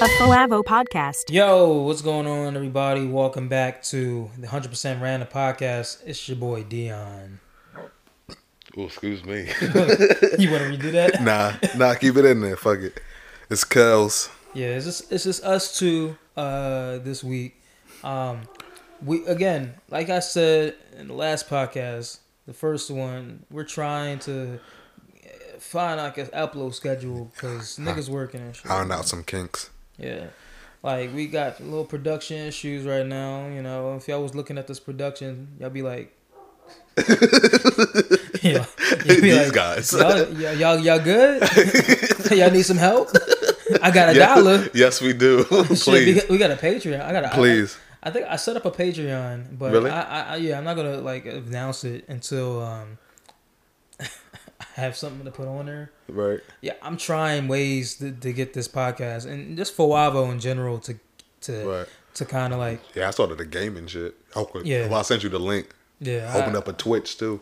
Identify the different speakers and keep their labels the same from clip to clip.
Speaker 1: A FouAVO podcast.
Speaker 2: Yo, what's going on, everybody? Welcome back to the 100% Random Podcast. It's your boy Dion.
Speaker 3: Oh, excuse me.
Speaker 2: You want to redo that?
Speaker 3: nah, nah, keep it in there. Fuck it. It's Kels.
Speaker 2: Yeah, it's just it's just us two uh, this week. Um, we again, like I said in the last podcast, the first one, we're trying to find like an upload schedule because niggas working and shit.
Speaker 3: Iron out some kinks.
Speaker 2: Yeah. Like we got little production issues right now, you know. If y'all was looking at this production, y'all be like yeah,
Speaker 3: These guys.
Speaker 2: Y'all, y'all, y'all, y'all good? y'all need some help? I got a
Speaker 3: Yeah.
Speaker 2: dollar.
Speaker 3: Yes, we do. Please.
Speaker 2: got, we got a Patreon. I got a
Speaker 3: Please.
Speaker 2: I, I think I set up a Patreon, but
Speaker 3: Really?
Speaker 2: I, I, yeah, I'm not gonna like announce it until um have something to put on there.
Speaker 3: Right.
Speaker 2: Yeah, I'm trying ways to, to get this podcast and just FouAVO in general to to
Speaker 3: Right.
Speaker 2: to kind of like
Speaker 3: Yeah, I started the gaming shit. Okay.
Speaker 2: Yeah.
Speaker 3: Well, I sent you the link.
Speaker 2: yeah
Speaker 3: Opened up a Twitch too.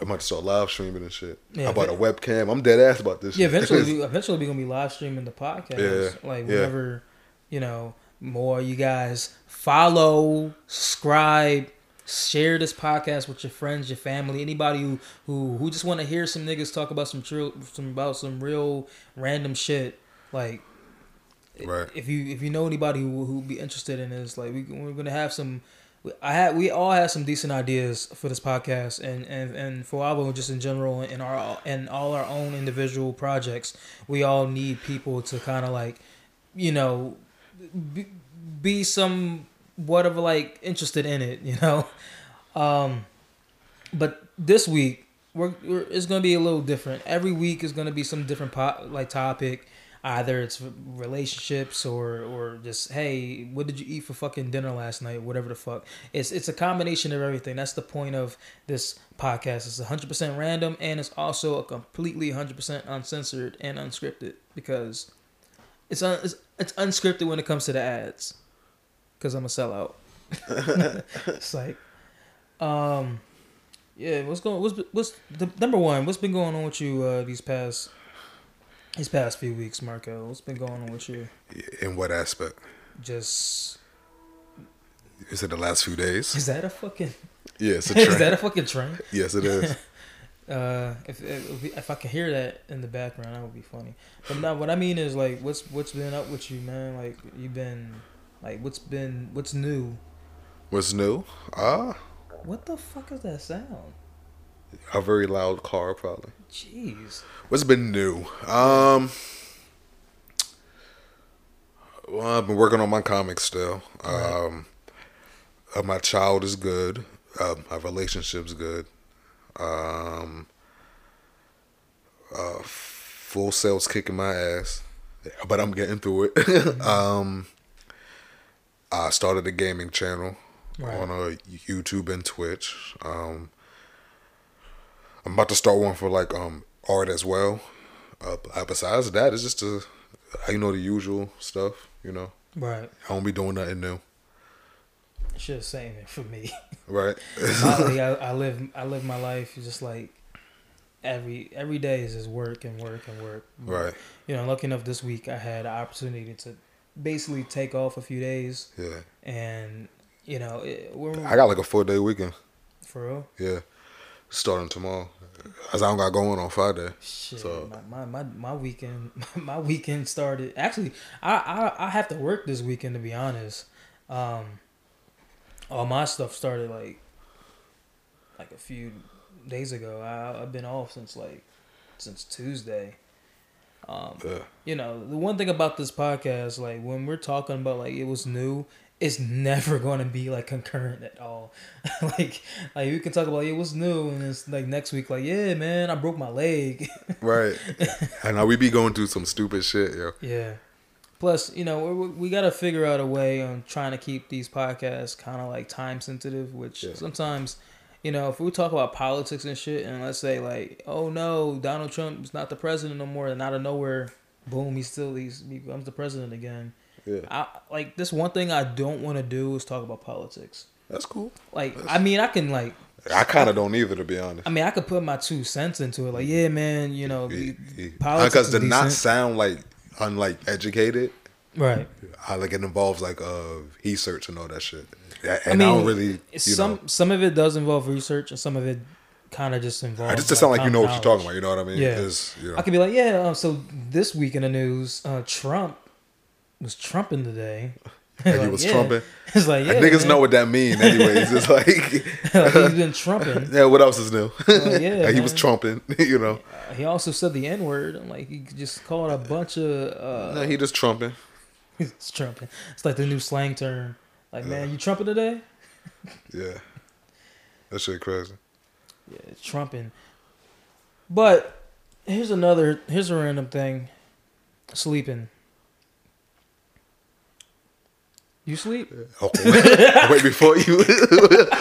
Speaker 3: I'm about to start live streaming and shit.
Speaker 2: Yeah,
Speaker 3: I bought a webcam. I'm dead ass about this
Speaker 2: Yeah,
Speaker 3: shit.
Speaker 2: eventually, we, eventually we're gonna be live streaming the podcast.
Speaker 3: Yeah,
Speaker 2: Like
Speaker 3: yeah.
Speaker 2: whenever, you know, more you guys follow, subscribe, share this podcast with your friends, your family, anybody who who who just want to hear some niggas talk about some true, some about some real random shit. Like,
Speaker 3: Right.
Speaker 2: if you if you know anybody who who be interested in this, like we we're gonna have some. I had we all have some decent ideas for this podcast and and and FouAVO just in general in our and all our own individual projects. We all need people to kind of like, you know, be, be some whatever like interested in it, you know. Um, but this week we're, we're it's gonna be a little different. Every week is gonna be some different po- like topic. Either it's relationships or or just hey, what did you eat for fucking dinner last night? Whatever the fuck. It's it's a combination of everything. That's the point of this podcast. It's 100% random and it's also a completely 100% uncensored and unscripted because it's un, it's, it's unscripted when it comes to the ads. Cuz I'm a sellout. it's like um yeah, what's going? What's what's the number one? What's been going on with you uh, these past these past few weeks, Marco? What's been going on with you?
Speaker 3: In what aspect?
Speaker 2: Just
Speaker 3: Is it the last few days?
Speaker 2: is that a fucking
Speaker 3: Yeah, it's a
Speaker 2: is that a fucking train?
Speaker 3: yes, it is.
Speaker 2: Uh, if, if if I can hear that in the background, that would be funny. But now, what I mean is like, what's what's been up with you, man? Like you've been like, what's been what's new?
Speaker 3: What's new? Ah,
Speaker 2: What the fuck is that sound?
Speaker 3: a very loud car, probably.
Speaker 2: Jeez.
Speaker 3: What's been new? Um, well, I've been working on my comics still. Um, uh, my child is good. Uh, my relationship's good. Um, uh, full sales kicking my ass, but I'm getting through it. um, I started a gaming channel
Speaker 2: Right.
Speaker 3: on uh, YouTube and Twitch. Um, I'm about to start one for like um art as well. Uh, besides that, it's just the you know the usual stuff. You know,
Speaker 2: Right.
Speaker 3: I don't be doing nothing new,
Speaker 2: Should have saying it for me.
Speaker 3: right?
Speaker 2: Molly, I, I live I live my life just like every every day is just work and work and work.
Speaker 3: right.
Speaker 2: You know, lucky enough this week I had an opportunity to basically take off a few days
Speaker 3: Yeah,
Speaker 2: and you know it, we're
Speaker 3: I got like a four day weekend.
Speaker 2: for real.
Speaker 3: Yeah, starting tomorrow. As I don't got going on Friday.
Speaker 2: Shit,
Speaker 3: So-
Speaker 2: my, my, my my weekend my weekend started. Actually, I, I I have to work this weekend to be honest. Um, all my stuff started like like a few days ago. I, I've been off since like since Tuesday. Um, you know the one thing about this podcast, like when we're talking about like it was new, it's never going to be like concurrent at all. like like we can talk about it was new, and it's like next week, like yeah, man, I broke my leg.
Speaker 3: Right. And I know we be going through some stupid shit, yo.
Speaker 2: Yeah. Plus, you know, we, we got to figure out a way on trying to keep these podcasts kind of like time sensitive, which
Speaker 3: Yeah.
Speaker 2: sometimes, you know, if we talk about politics and shit, and let's say like, oh no, Donald Trump is not the president no more, and out of nowhere, boom, he's still he's he becomes the president again.
Speaker 3: Yeah.
Speaker 2: I like this one thing I don't want to do is talk about politics.
Speaker 3: That's cool.
Speaker 2: Like, I mean, I can like,
Speaker 3: I kind of don't either, to be honest.
Speaker 2: I mean, I could put my two cents into it. Like, yeah, man, you know, the- politics
Speaker 3: Because to not sound like unlike educated,
Speaker 2: Right.
Speaker 3: I like it involves like uh heat search and all that shit. And I,
Speaker 2: mean,
Speaker 3: don't really you
Speaker 2: some
Speaker 3: know.
Speaker 2: some of it does involve research, and some of it kind of just involves.
Speaker 3: I just to sound like you know what you're talking about. You know what I mean?
Speaker 2: Yeah.
Speaker 3: You know.
Speaker 2: I could be like, yeah. Uh, so this week in the news, uh, Trump was trumping today.
Speaker 3: Like he was
Speaker 2: yeah.
Speaker 3: trumping.
Speaker 2: It's like, yeah,
Speaker 3: Niggas
Speaker 2: man.
Speaker 3: know what that mean, anyways. It's like,
Speaker 2: like, he's been trumping.
Speaker 3: yeah, what else is new?
Speaker 2: Like, yeah,
Speaker 3: Like, he was trumping, you know.
Speaker 2: Uh, he also said the N word. I'm like, he just called a bunch of. Uh,
Speaker 3: No, he just trumping.
Speaker 2: It's trumping. It's like the new slang term. Like, man, you trumping today?
Speaker 3: Yeah, that shit crazy.
Speaker 2: Yeah, it's trumping. But here's another. Here's a random thing. Sleeping. You sleep?
Speaker 3: Okay. Wait before you.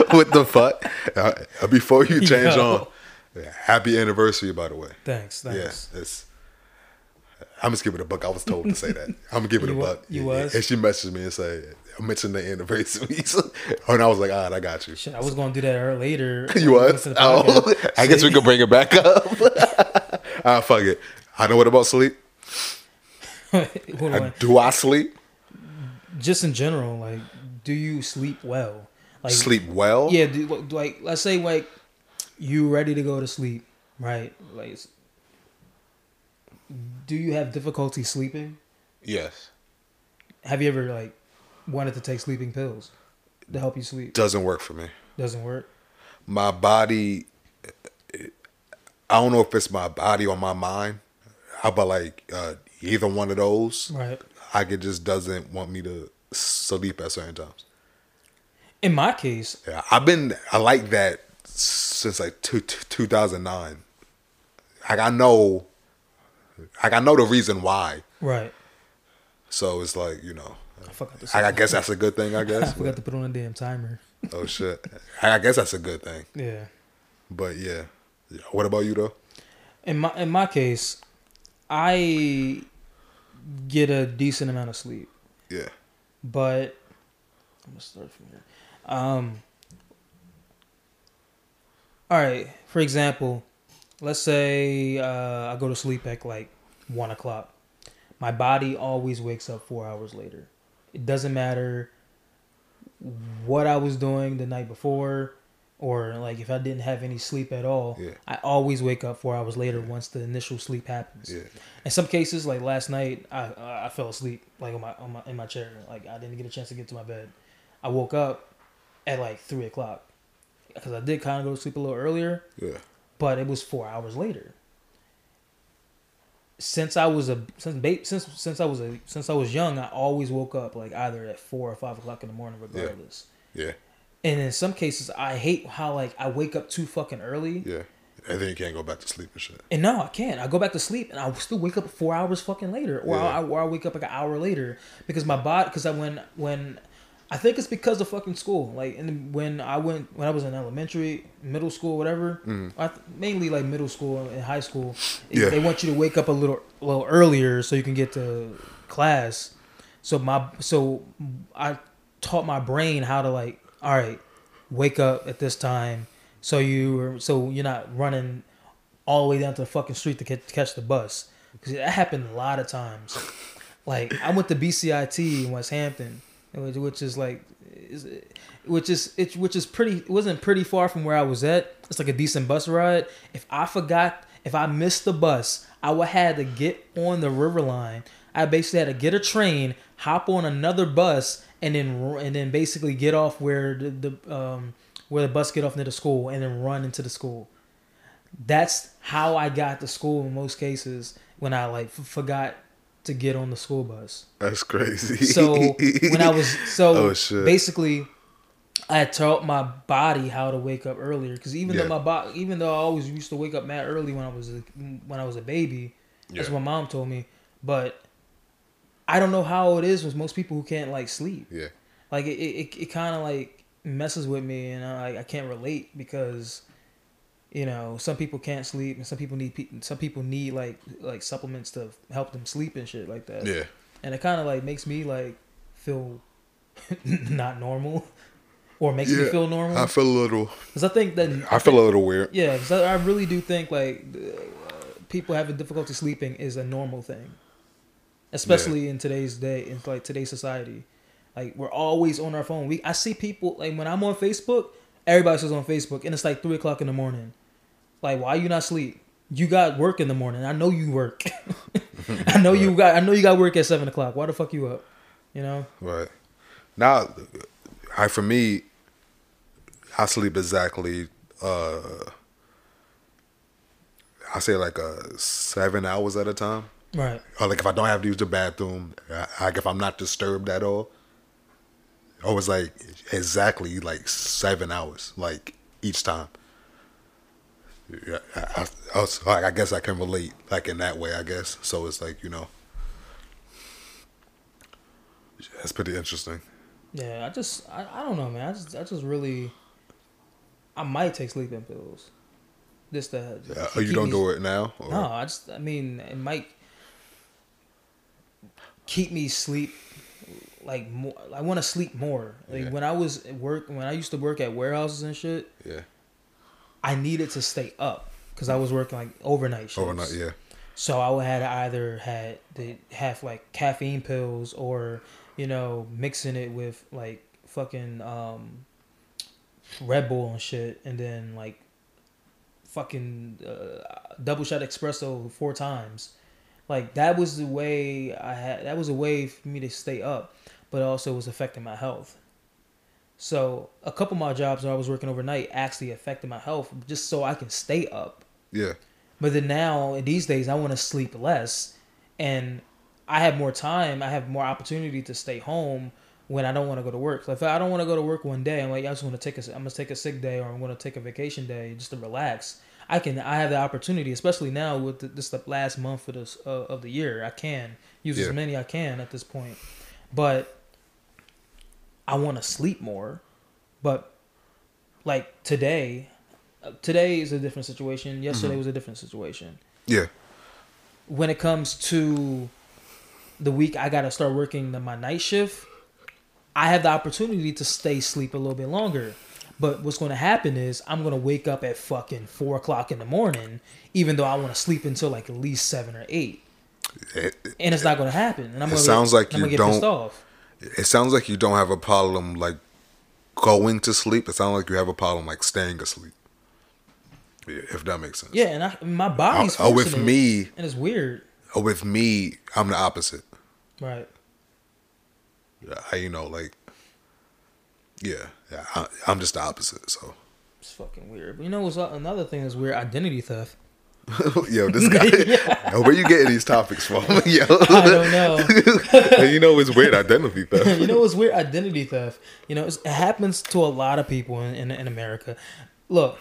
Speaker 3: what the fuck? Uh, before you change
Speaker 2: Yo.
Speaker 3: on. Happy anniversary, by the way.
Speaker 2: Thanks. Thanks.
Speaker 3: Yeah, it's. I'm just giving a buck. I was told to say that. I'm gonna give it a buck.
Speaker 2: you
Speaker 3: Yeah,
Speaker 2: was?
Speaker 3: And she messaged me and say, I mentioned the anniversaries. and I was like, all right, I got you.
Speaker 2: Shit, I was gonna do that earlier later.
Speaker 3: You was?
Speaker 2: to
Speaker 3: Oh. I guess we could bring it back up. ah, fuck it. I know what about sleep.
Speaker 2: Hold
Speaker 3: I-
Speaker 2: on.
Speaker 3: do I sleep?
Speaker 2: Just in general, like, do you sleep well? Like,
Speaker 3: sleep well?
Speaker 2: Yeah, do, like, let's say like you ready to go to sleep, right? Like, it's- do you have difficulty sleeping?
Speaker 3: Yes.
Speaker 2: Have you ever like wanted to take sleeping pills to help you sleep?
Speaker 3: Doesn't work for me.
Speaker 2: Doesn't work.
Speaker 3: My body. I don't know if it's my body or my mind. How about like uh, either one of those?
Speaker 2: Right.
Speaker 3: I it just doesn't want me to sleep at certain times.
Speaker 2: In my case,
Speaker 3: Yeah, I've been I like that since like two, 2009. Like I know, like I know the reason why.
Speaker 2: right.
Speaker 3: So it's like you know,
Speaker 2: I forgot to.
Speaker 3: I, I guess that's a good thing. I guess.
Speaker 2: I forgot to put on a damn timer.
Speaker 3: oh shit. I guess that's a good thing.
Speaker 2: Yeah.
Speaker 3: But yeah. yeah. What about you though?
Speaker 2: In my in my case, I get a decent amount of sleep,
Speaker 3: Yeah.
Speaker 2: but I'm gonna start from here. Um. All right. For example, let's say uh, I go to sleep at like one o'clock. My body always wakes up four hours later. It doesn't matter what I was doing the night before, or like if I didn't have any sleep at all.
Speaker 3: Yeah.
Speaker 2: I always wake up four hours later once the initial sleep happens.
Speaker 3: Yeah.
Speaker 2: In some cases, like last night, I I fell asleep like on my, on my in my chair. Like I didn't get a chance to get to my bed. I woke up at like three o'clock because I did kind of go to sleep a little earlier,
Speaker 3: Yeah.
Speaker 2: but it was four hours later. Since I was a since ba- since since I was a since I was young, I always woke up like either at four or five o'clock in the morning, regardless.
Speaker 3: Yeah.
Speaker 2: And in some cases, I hate how like I wake up too fucking early.
Speaker 3: Yeah. And then you can't go back to sleep and shit.
Speaker 2: And no, I can't. I go back to sleep, and I still wake up four hours fucking later, or
Speaker 3: Yeah.
Speaker 2: I, or I wake up like an hour later because my body. Because I when when I think it's because of fucking school. Like in, when I went when I was in elementary, middle school, whatever. Mm-hmm. I th- mainly like middle school and high school. it-.
Speaker 3: Yeah.
Speaker 2: They want you to wake up a little a little earlier so you can get to class. So my so I taught my brain how to like all right, wake up at this time so you so you're not running all the way down to the fucking street to catch, catch the bus because that happened a lot of times. Like I went to BCIT in Westampton, which, is like, is, which is it, which is pretty. It wasn't pretty far from where I was at. It's like a decent bus ride. If I forgot, if I missed the bus, I would had to get on the River Line. I basically had to get a train, hop on another bus, and then and then basically get off where the, the um where the bus get off near the school, and then run into the school that's how I got to school in most cases when I like f- forgot to get on the school bus.
Speaker 3: That's crazy.
Speaker 2: So when I was so
Speaker 3: Oh,
Speaker 2: basically, I taught my body how to wake up earlier because even
Speaker 3: Yeah.
Speaker 2: though my body, even though I always used to wake up mad early when I was a, when I was a baby, that's what my mom told me. But I don't know how it is with most people who can't like sleep.
Speaker 3: yeah.
Speaker 2: Like it, it, it kind of like messes with me, and I, I can't relate because, you know, some people can't sleep, and some people need pe- some people need like like supplements to help them sleep and shit like that.
Speaker 3: Yeah.
Speaker 2: And it kind of like makes me like feel not normal, or makes me feel normal.
Speaker 3: I feel a little.
Speaker 2: Because I think that
Speaker 3: I feel a little weird.
Speaker 2: yeah, because I, I really do think like uh, people having difficulty sleeping is a normal thing. especially in today's day, in like today's society. Like we're always on our phone. We I see people like when I'm on Facebook, everybody's on Facebook, and it's like three o'clock in the morning. Like, why you not sleep? You got work in the morning. I know you work. I know you got. I know you got work at seven o'clock. Why the fuck you up? You know.
Speaker 3: Right. Now, I for me, I sleep exactly. uh I say like uh seven hours at a time.
Speaker 2: Right.
Speaker 3: Or like if I don't have to use the bathroom, like if I'm not disturbed at all, I was like exactly like seven hours, like each time. Yeah, I, I, I was I guess I can relate, like in that way, I guess. So it's like you know, that's pretty interesting.
Speaker 2: Yeah. I just. I, I don't know, man. I just. I just really. I might take sleeping pills. Just to. Just
Speaker 3: Uh,
Speaker 2: to
Speaker 3: oh, you don't
Speaker 2: me-
Speaker 3: do it now? Or?
Speaker 2: No, I just. I mean, it might keep me sleep. Like more, I want to sleep more. Like
Speaker 3: Yeah.
Speaker 2: when I was at work, when I used to work at warehouses and shit,
Speaker 3: Yeah,
Speaker 2: I needed to stay up because I was working like overnight shifts.
Speaker 3: overnight. Yeah,
Speaker 2: So I would had either had to have like caffeine pills or you know mixing it with like fucking um, Red Bull and shit, and then like fucking uh, double shot espresso four times. Like that was the way I had. That was a way for me to stay up, but also was affecting my health. So a couple of my jobs when I was working overnight actually affected my health, just so I can stay up.
Speaker 3: yeah,
Speaker 2: But then now, in these days, I want to sleep less, and I have more time. I have more opportunity to stay home when I don't want to go to work. So if I don't want to go to work one day, I'm like, I just want to take a, I'm gonna take a sick day or I'm gonna take a vacation day just to relax. I can, I have the opportunity, especially now with the, this the last month of this uh, of the year. I can use
Speaker 3: Yeah.
Speaker 2: as many I can at this point, but I want to sleep more. But like today, today is a different situation. Yesterday mm-hmm. was a different situation.
Speaker 3: yeah,
Speaker 2: When it comes to the week, I got to start working the, my night shift. I have the opportunity to stay sleep a little bit longer. But what's going to happen is I'm going to wake up at fucking four o'clock in the morning, even though I want to sleep until like at least seven or eight,
Speaker 3: it,
Speaker 2: and it's not going to happen. And I'm
Speaker 3: It
Speaker 2: gonna
Speaker 3: sounds
Speaker 2: get,
Speaker 3: like
Speaker 2: I'm
Speaker 3: you
Speaker 2: gonna get pissed
Speaker 3: don't-
Speaker 2: off.
Speaker 3: It sounds like you don't have a problem like going to sleep. It sounds like you have a problem like staying asleep. If that makes sense.
Speaker 2: Yeah, and I, my body's
Speaker 3: Oh, oh, with me,
Speaker 2: and it's weird,
Speaker 3: oh, with me, I'm the opposite.
Speaker 2: right?
Speaker 3: I, you know, like, yeah, yeah, I, I'm just the opposite. So,
Speaker 2: It's fucking weird. But you know what's another thing that's weird? Identity theft.
Speaker 3: yo, this guy, yo, where you getting these topics from? yo,
Speaker 2: I don't know.
Speaker 3: you know, it's weird identity theft.
Speaker 2: you know it's weird? Identity theft. You know, it's, it happens to a lot of people in, in, in America. Look,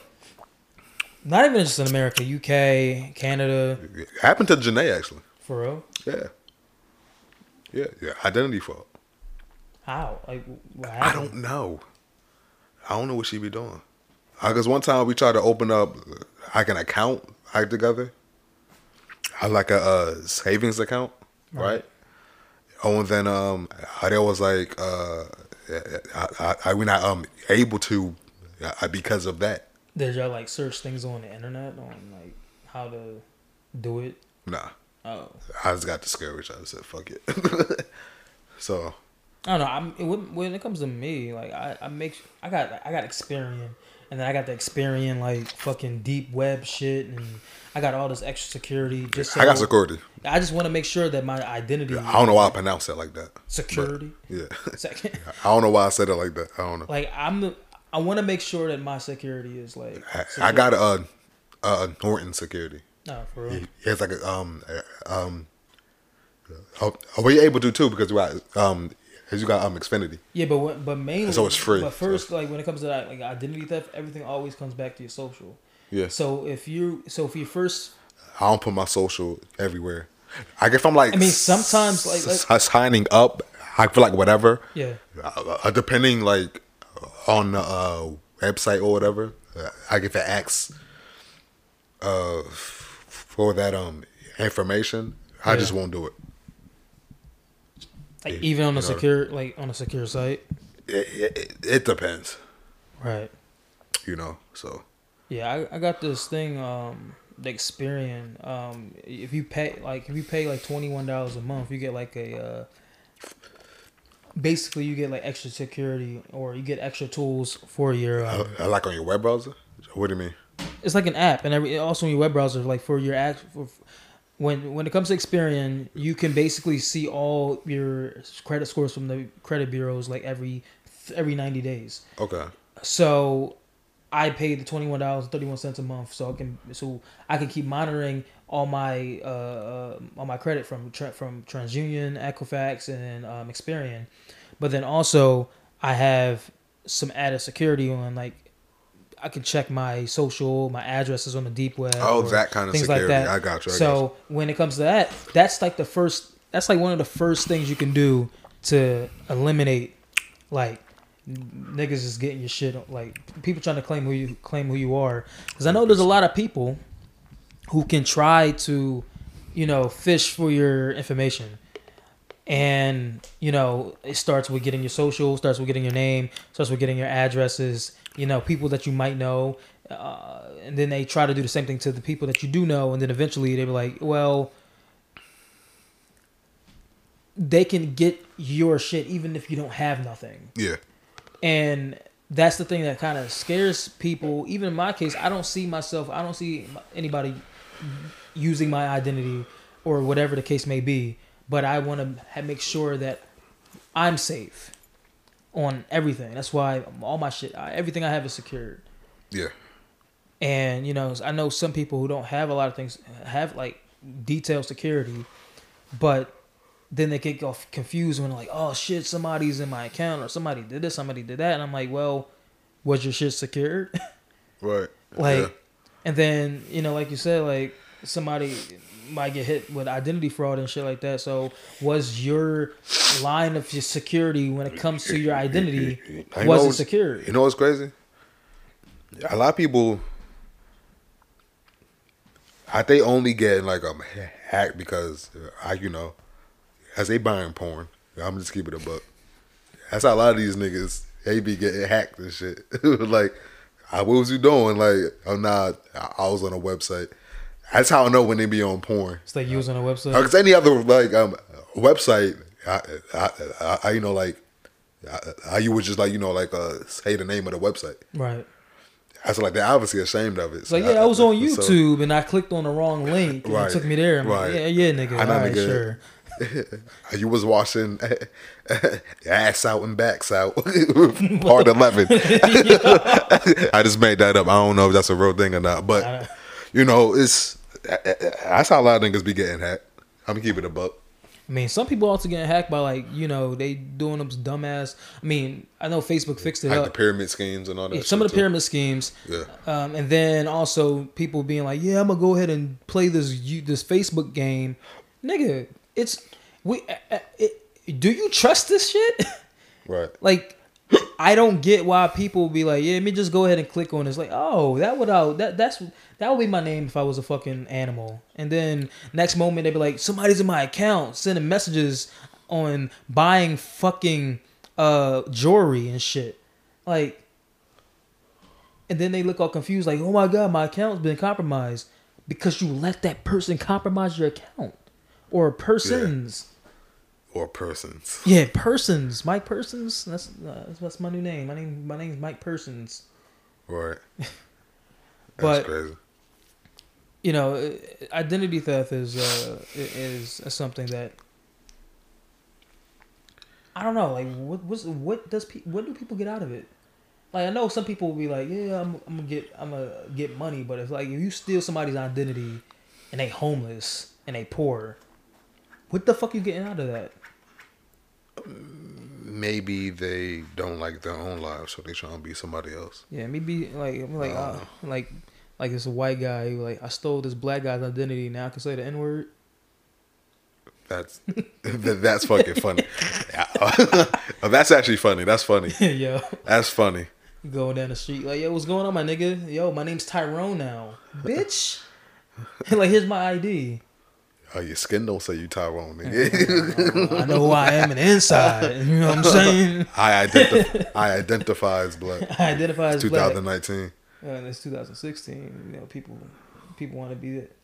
Speaker 2: not even just in America, UK, Canada,
Speaker 3: It happened to Janae actually.
Speaker 2: for real.
Speaker 3: Yeah, yeah, yeah. Identity fraud.
Speaker 2: How? Like,
Speaker 3: I don't know. I don't know what she be doing. Because one time we tried to open up uh, like an account like together, I like a uh, savings account, right?
Speaker 2: Right.
Speaker 3: Oh, and then um, there was like uh, I, I, I we're not um able to uh, because of that.
Speaker 2: Did y'all like search things on the internet on like how to do it?
Speaker 3: Nah,
Speaker 2: Oh,
Speaker 3: I just got discouraged. I said, "Fuck it." so
Speaker 2: I don't know. I'm when, when it comes to me, like I, I make I got I got Experian, and then I got the Experian like fucking deep web shit, and I got all this extra security. Just so
Speaker 3: I got security.
Speaker 2: I just want to make sure that my identity Yeah,
Speaker 3: I don't know why I pronounce it like that.
Speaker 2: security.
Speaker 3: Yeah,
Speaker 2: Second,
Speaker 3: I don't know why I said it like that. I don't know.
Speaker 2: like I'm the I want to make sure that my security is like.
Speaker 3: I, I got a, a, Norton security.
Speaker 2: No, for real.
Speaker 3: He has like a um um. Oh, oh, well, you're able to too because you um, because you got um Xfinity.
Speaker 2: Yeah, but when, but mainly,
Speaker 3: So it's free,
Speaker 2: But
Speaker 3: so
Speaker 2: first, like when it comes to that, like identity theft, everything always comes back to your social.
Speaker 3: Yeah.
Speaker 2: So if you, so if you first,
Speaker 3: I don't put my social everywhere. Like if I'm like,
Speaker 2: I mean, sometimes, like-
Speaker 3: s- signing up, I feel like whatever.
Speaker 2: yeah,
Speaker 3: Uh, uh, depending like on the uh, website or whatever, uh, like if it asks uh, for that um information, I
Speaker 2: Yeah.
Speaker 3: just won't do it.
Speaker 2: Like
Speaker 3: Yeah,
Speaker 2: even on a
Speaker 3: know.
Speaker 2: secure, like on a secure site,
Speaker 3: It, it, it depends,
Speaker 2: right?
Speaker 3: you know. So
Speaker 2: Yeah, I, I got this thing. Um, the Experian, um, if you pay like if you pay like twenty one dollars a month, you get like a uh, basically you get like extra security or you get extra tools for your. Um,
Speaker 3: Uh, like on your web browser. What do you mean?
Speaker 2: it's like an app, and every also in your web browser, like for your app, For, when when it comes to Experian, you can basically see all your credit scores from the credit bureaus like every every ninety days.
Speaker 3: Okay.
Speaker 2: So I pay the twenty one dollars thirty one cents a month, so I can so I can keep monitoring all my uh, uh all my credit from from TransUnion, Equifax, and um, Experian. But then also I have some added security on like I can check my social, my addresses on the deep web.
Speaker 3: Oh, that kind of
Speaker 2: things
Speaker 3: security.
Speaker 2: Like that.
Speaker 3: I got you. I
Speaker 2: so
Speaker 3: got
Speaker 2: when it comes to that, that's like the first. That's like one of the first things you can do to eliminate like niggas is getting your shit like people trying to claim who you claim who you are because i know there's a lot of people who can try to you know fish for your information and you know it starts with getting your social starts with getting your name starts with getting your addresses you know people that you might know uh, and then they try to do the same thing to the people that you do know and then eventually they be like well they can get your shit even if you don't have nothing.
Speaker 3: Yeah.
Speaker 2: and that's the thing that kind of scares people. Even in my case i don't see myself i don't see anybody using my identity or whatever the case may be but i want to make sure that i'm safe on everything that's why all my shit I, everything i have is secured
Speaker 3: Yeah.
Speaker 2: and you know i know some people who don't have a lot of things have like detailed security but then they get off confused when like oh shit somebody's in my account or somebody did this somebody did that and i'm like well was your shit secured
Speaker 3: Right.
Speaker 2: like
Speaker 3: Yeah.
Speaker 2: and then you know like you said like somebody might get hit with identity fraud and shit like that so was your line of your security when it comes to your identity
Speaker 3: You
Speaker 2: was
Speaker 3: know-
Speaker 2: it secured
Speaker 3: You know what's crazy? A lot of people, I they only get like a hack because I, you know, as they buying porn. I'm just keeping it a buck. That's how a lot of these niggas they be getting hacked and shit. like, "Ah, what was you doing? Like, I'm not. I I was on a website. That's how I know when they be on porn.
Speaker 2: it's like using a website
Speaker 3: Because any other like um website, I, I, I, I you know like, I, you would just like you know like uh say the name of the website.
Speaker 2: right
Speaker 3: I like they're obviously ashamed of it.
Speaker 2: It's like, yeah, I was on
Speaker 3: so-
Speaker 2: YouTube and I clicked on the wrong link and
Speaker 3: Right,
Speaker 2: it took me there. I'm
Speaker 3: right.
Speaker 2: like, yeah, yeah, nigga.
Speaker 3: I know,
Speaker 2: All right,
Speaker 3: nigga.
Speaker 2: sure.
Speaker 3: you was washing ass out and backs out. Part eleven. I just made that up. I don't know if that's a real thing or not, but you know, it's that's how a lot of niggas be getting hacked. I'm keeping it a buck.
Speaker 2: I mean, some people also getting hacked by like you know they doing them dumbass. I mean, I know Facebook fixed it
Speaker 3: Like the pyramid schemes and all that.
Speaker 2: Yeah, some of the
Speaker 3: too.
Speaker 2: pyramid schemes,
Speaker 3: Yeah.
Speaker 2: um, and then also people being like, "Yeah, I'm gonna go ahead and play this you, this Facebook game, nigga." It's we. Uh, uh, it, do you trust this shit?
Speaker 3: Right.
Speaker 2: like I don't get why people be like, yeah, let me just go ahead and click on this. Like, oh, that would uh, that that's that would be my name if I was a fucking animal. And then next moment they'd be like, somebody's in my account sending messages on buying fucking uh jewelry and shit. Like, and then they look all confused, like, oh my god, my account's been compromised because you let that person compromise your account or persons.
Speaker 3: Or persons.
Speaker 2: Yeah, Persons, Mike Persons. That's uh, that's my new name. My name my name's Mike Persons.
Speaker 3: Right. That's
Speaker 2: But-
Speaker 3: crazy.
Speaker 2: You know, uh, identity theft is uh is something that I don't know. Like, what what's, what does pe- what do people get out of it? Like, I know some people will be like, yeah, I'm, I'm gonna get I'm gonna get money, but if like if you steal somebody's identity and they homeless and they poor, what the fuck you getting out of that?
Speaker 3: Maybe they don't like their own lives, so they trying to be somebody else.
Speaker 2: Yeah, maybe like like
Speaker 3: I
Speaker 2: uh, like like this white guy who like I stole this black guy's identity. Now I can say the n word.
Speaker 3: That's that- that's fucking funny. Oh, that's actually funny. That's funny.
Speaker 2: yo,
Speaker 3: That's funny.
Speaker 2: going down the street like yo, what's going on, my nigga? Yo, my name's Tyrone now, bitch. like here's my ID.
Speaker 3: Oh, your skin don't say you Tyrone. Nigga.
Speaker 2: I know who I am in the inside. You know what I'm saying?
Speaker 3: I identify. I identify as black.
Speaker 2: I identify as black.
Speaker 3: 2019.
Speaker 2: Uh, and it's 2016. You know, people people want to be it.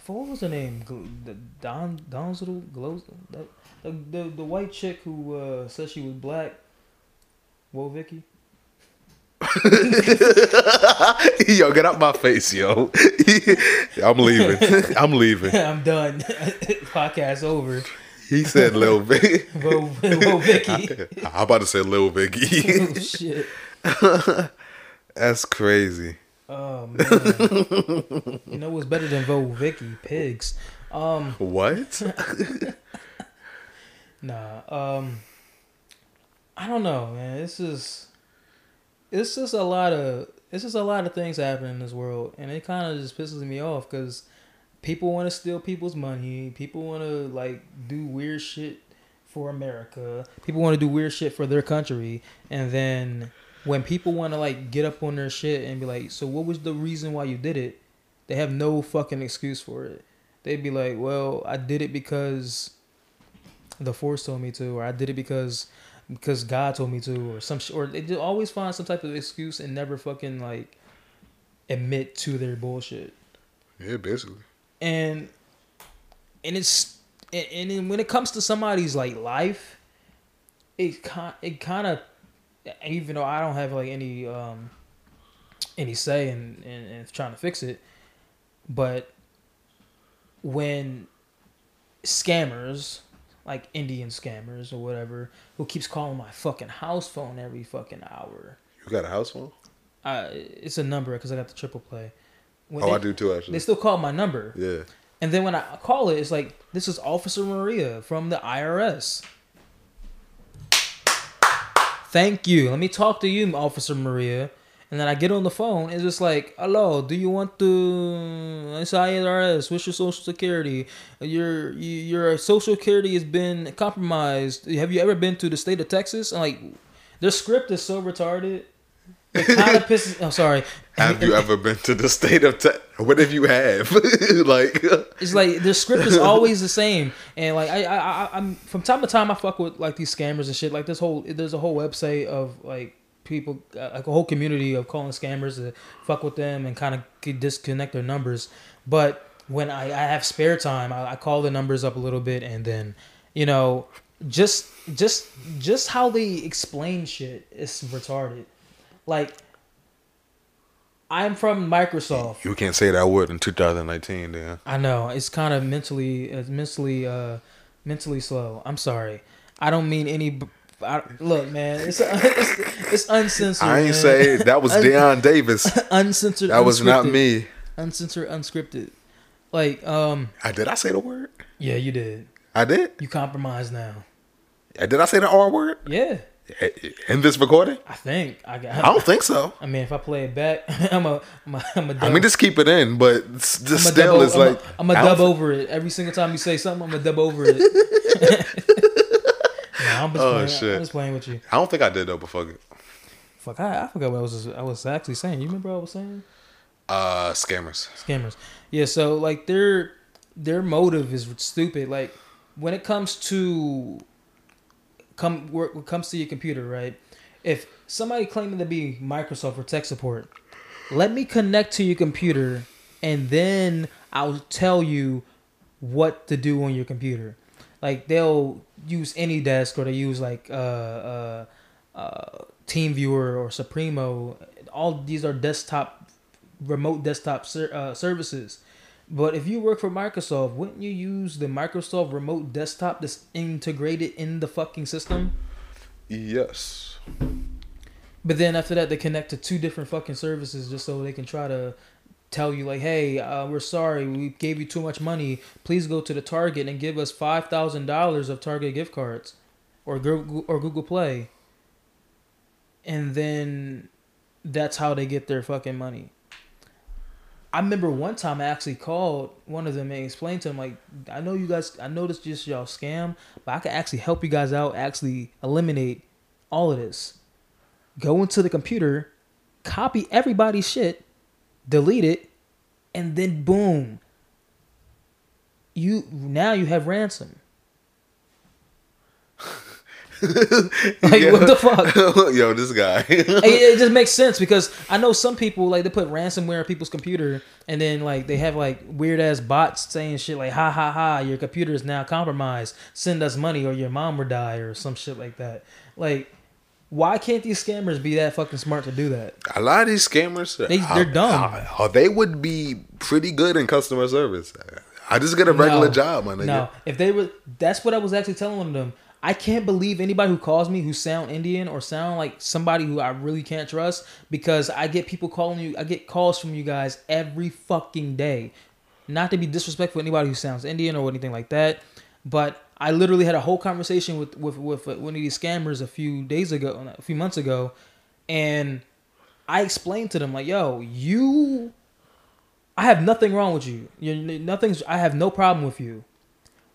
Speaker 2: For what was her name? The Don Don's little glows. The, the the the white chick who uh, said she was black. Whoa, Vicky.
Speaker 3: yo, get out my face, yo. I'm leaving. I'm leaving.
Speaker 2: I'm done. Podcast over.
Speaker 3: He said Lil Vicky.
Speaker 2: Whoa, Vicky.
Speaker 3: I'm about to say Lil Vicky.
Speaker 2: oh shit.
Speaker 3: That's crazy.
Speaker 2: Oh man. you know what's better than Vo Vicky? Pigs. Um.
Speaker 3: What?
Speaker 2: Nah. Um. I don't know, man. This is. It's just a lot of. It's just a lot of things happening in this world, and it kind of just pisses me off because people want to steal people's money. People want to like do weird shit for America. People want to do weird shit for their country, and then when people want to like get up on their shit and be like, "So what was the reason why you did it?" They have no fucking excuse for it. They'd be like, "Well, I did it because the force told me to, or I did it because because God told me to, or some sh- or they just always find some type of excuse and never fucking like admit to their bullshit."
Speaker 3: Yeah, basically.
Speaker 2: and and it's and, and when it comes to somebody's like life, it kind it kind of even though I don't have like any um any say in, in in trying to fix it, but when scammers like Indian scammers or whatever who keeps calling my fucking house phone every fucking hour.
Speaker 3: You got a house phone?
Speaker 2: Uh, it's a number because I got the triple play. When
Speaker 3: Oh,
Speaker 2: they,
Speaker 3: I do too, actually.
Speaker 2: They still call my number.
Speaker 3: Yeah.
Speaker 2: And then when I call it, it's like, this is Officer Maria from the IRS. Thank you. Let me talk to you, Officer Maria. And then I get on the phone. It's just like, hello, do you want to? It's IRS. What's your social security? Your your social security has been compromised. Have you ever been to the state of Texas? I'm like, their script is so retarded. It kind of pisses. I'm sorry.
Speaker 3: Have you ever been to the state of Texas? What if you have? like,
Speaker 2: It's like the script is always the same, and like I, I, I, I'm from time to time I fuck with like these scammers and shit. Like this whole, there's a whole website of like people, uh, like a whole community of calling scammers to fuck with them and kind of disconnect their numbers. But when I, I have spare time, I, I call the numbers up a little bit, and then, you know, just just just how they explain shit is retarded. Like. I'm from Microsoft.
Speaker 3: you can't say that word in 2019, then.
Speaker 2: I know it's kind of mentally, it's mentally, uh, mentally slow. I'm sorry. I don't mean any. I, look, man, it's, it's it's uncensored.
Speaker 3: I ain't
Speaker 2: man.
Speaker 3: say that was Deion Davis.
Speaker 2: uncensored.
Speaker 3: That was not me.
Speaker 2: Uncensored, unscripted. Like, um,
Speaker 3: I did I say the word?
Speaker 2: yeah, you did.
Speaker 3: I did.
Speaker 2: You compromise now.
Speaker 3: Did I say the R word
Speaker 2: Yeah,
Speaker 3: in this recording?
Speaker 2: I think I got.
Speaker 3: I don't think so.
Speaker 2: I mean, if I play it back, I'm a, I'm a, I'm a dub,
Speaker 3: I mean, just keep it in, but just still
Speaker 2: dub,
Speaker 3: is like
Speaker 2: I'm a, I'm a dub over it every single time you say something. I'm a dub over it. nah, I'm just,
Speaker 3: Oh,
Speaker 2: playing,
Speaker 3: shit.
Speaker 2: I'm just playing with you.
Speaker 3: I don't think I did though. But fuck it.
Speaker 2: Fuck, I, I forgot what I was I was actually saying. You remember what I was saying?
Speaker 3: Uh, scammers.
Speaker 2: Scammers. Yeah, so like their their motive is stupid. Like when it comes to come work comes to your computer, right? If somebody claiming to be Microsoft or tech support, let me connect to your computer and then I'll tell you what to do on your computer. Like they'll use AnyDesk, or they use like uh uh uh TeamViewer or Supremo. All these are desktop remote desktop ser- uh, services. But if you work for Microsoft, wouldn't you use the Microsoft remote desktop that's integrated in the fucking system?
Speaker 3: Yes.
Speaker 2: But then after that, they connect to two different fucking services just so they can try to tell you like, "Hey, uh, we're sorry, we gave you too much money. Please go to the Target and give us five thousand dollars of Target gift cards, or Google or Google Play." And then that's how they get their fucking money. I remember one time I actually called one of them and explained to them like, I know you guys, I know this just y'all scam, but I can actually help you guys out, actually eliminate all of this. Go into the computer, copy everybody's shit, delete it, and then boom. You now you have ransom. Like, what the fuck?
Speaker 3: Yo, this guy.
Speaker 2: it, it just makes sense because I know some people like they put ransomware on people's computer and then like they have like weird ass bots saying shit like ha ha ha your computer is now compromised send us money or your mom will die or some shit like that like why can't these scammers be that fucking smart to do that
Speaker 3: a lot of these scammers,
Speaker 2: They- they're dumb.
Speaker 3: uh, they would be pretty good in customer service. I just get a regular
Speaker 2: No.
Speaker 3: job, my nigga.
Speaker 2: no if they were that's what I was actually telling them I can't believe anybody who calls me who sound Indian or sound like somebody who I really can't trust because I get people calling you. I get calls from you guys every fucking day. Not to be disrespectful to anybody who sounds Indian or anything like that, but I literally had a whole conversation with with with one of these scammers a few days ago, a few months ago, and I explained to them like, "Yo, you, I have nothing wrong with you. You nothing's. I have no problem with you,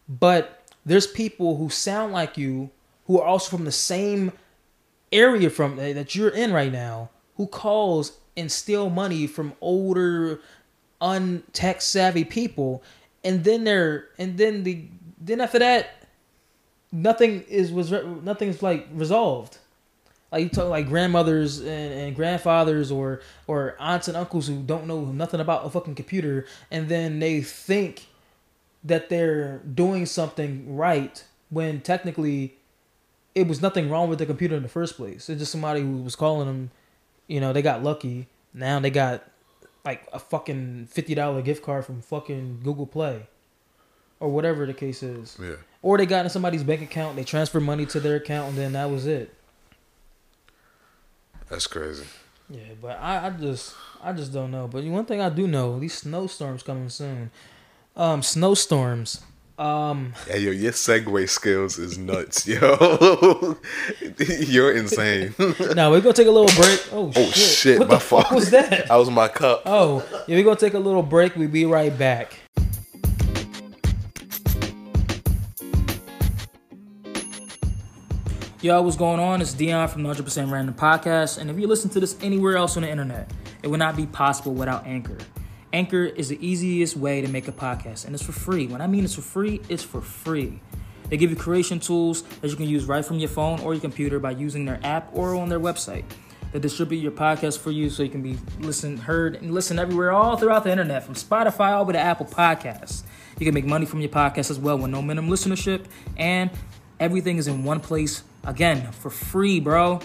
Speaker 2: but." There's people who sound like you who are also from the same area from eh, that you're in right now who calls and steal money from older untech savvy people. And then they're and then the then after that nothing is was nothing's like resolved. Like you talk like grandmothers and, and grandfathers or or aunts and uncles who don't know nothing about a fucking computer and then they think that they're doing something right when technically it was nothing wrong with the computer in the first place. It's just somebody who was calling them, you know, they got lucky. Now they got like a fucking fifty dollar gift card from fucking Google Play. Or whatever the case is.
Speaker 3: Yeah.
Speaker 2: Or they got in somebody's bank account, they transfer money to their account and then that was it.
Speaker 3: That's crazy.
Speaker 2: Yeah, but I, I just I just don't know. But one thing I do know, these snowstorms coming soon. Um, snowstorms. Um,
Speaker 3: Yeah, yo, your segue skills is nuts, yo. You're insane.
Speaker 2: now we're gonna take a little break. Oh,
Speaker 3: Oh
Speaker 2: shit!
Speaker 3: shit,
Speaker 2: what
Speaker 3: my
Speaker 2: the fuck was that?
Speaker 3: That was my cup.
Speaker 2: Oh, yeah, we're gonna take a little break. We'll be right back. Yo, what's going on? It's Dion from the 100% Random Podcast. And if you listen to this anywhere else on the internet, it would not be possible without Anchor. Anchor is the easiest way to make a podcast, and it's for free. When I mean it's for free, it's for free. They give you creation tools that you can use right from your phone or your computer by using their app or on their website. They distribute your podcast for you so you can be listened, heard, and listened everywhere all throughout the internet, from Spotify all the way to Apple Podcasts. You can make money from your podcast as well with no minimum listenership, and everything is in one place again for free, bro.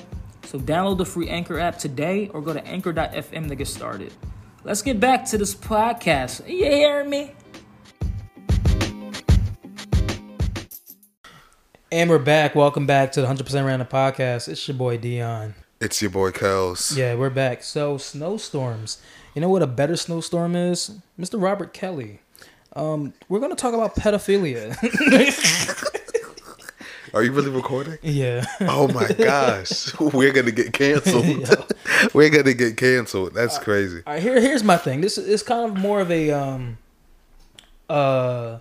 Speaker 2: So download the free Anchor app today or go to anchor.fm to get started. Let's get back to this podcast. You hear me? And we're back. Welcome back to the 100% Random Podcast. It's your boy Dion.
Speaker 3: It's your boy Kels.
Speaker 2: Yeah, we're back. So, snowstorms. You know what a better snowstorm is? Mr. Robert Kelly. Um, we're going to talk about pedophilia.
Speaker 3: Are you really recording?
Speaker 2: yeah.
Speaker 3: Oh my gosh. We're gonna get canceled. We're gonna get canceled. That's crazy.
Speaker 2: All right, here, here's my thing. This is kind of more of a um, uh,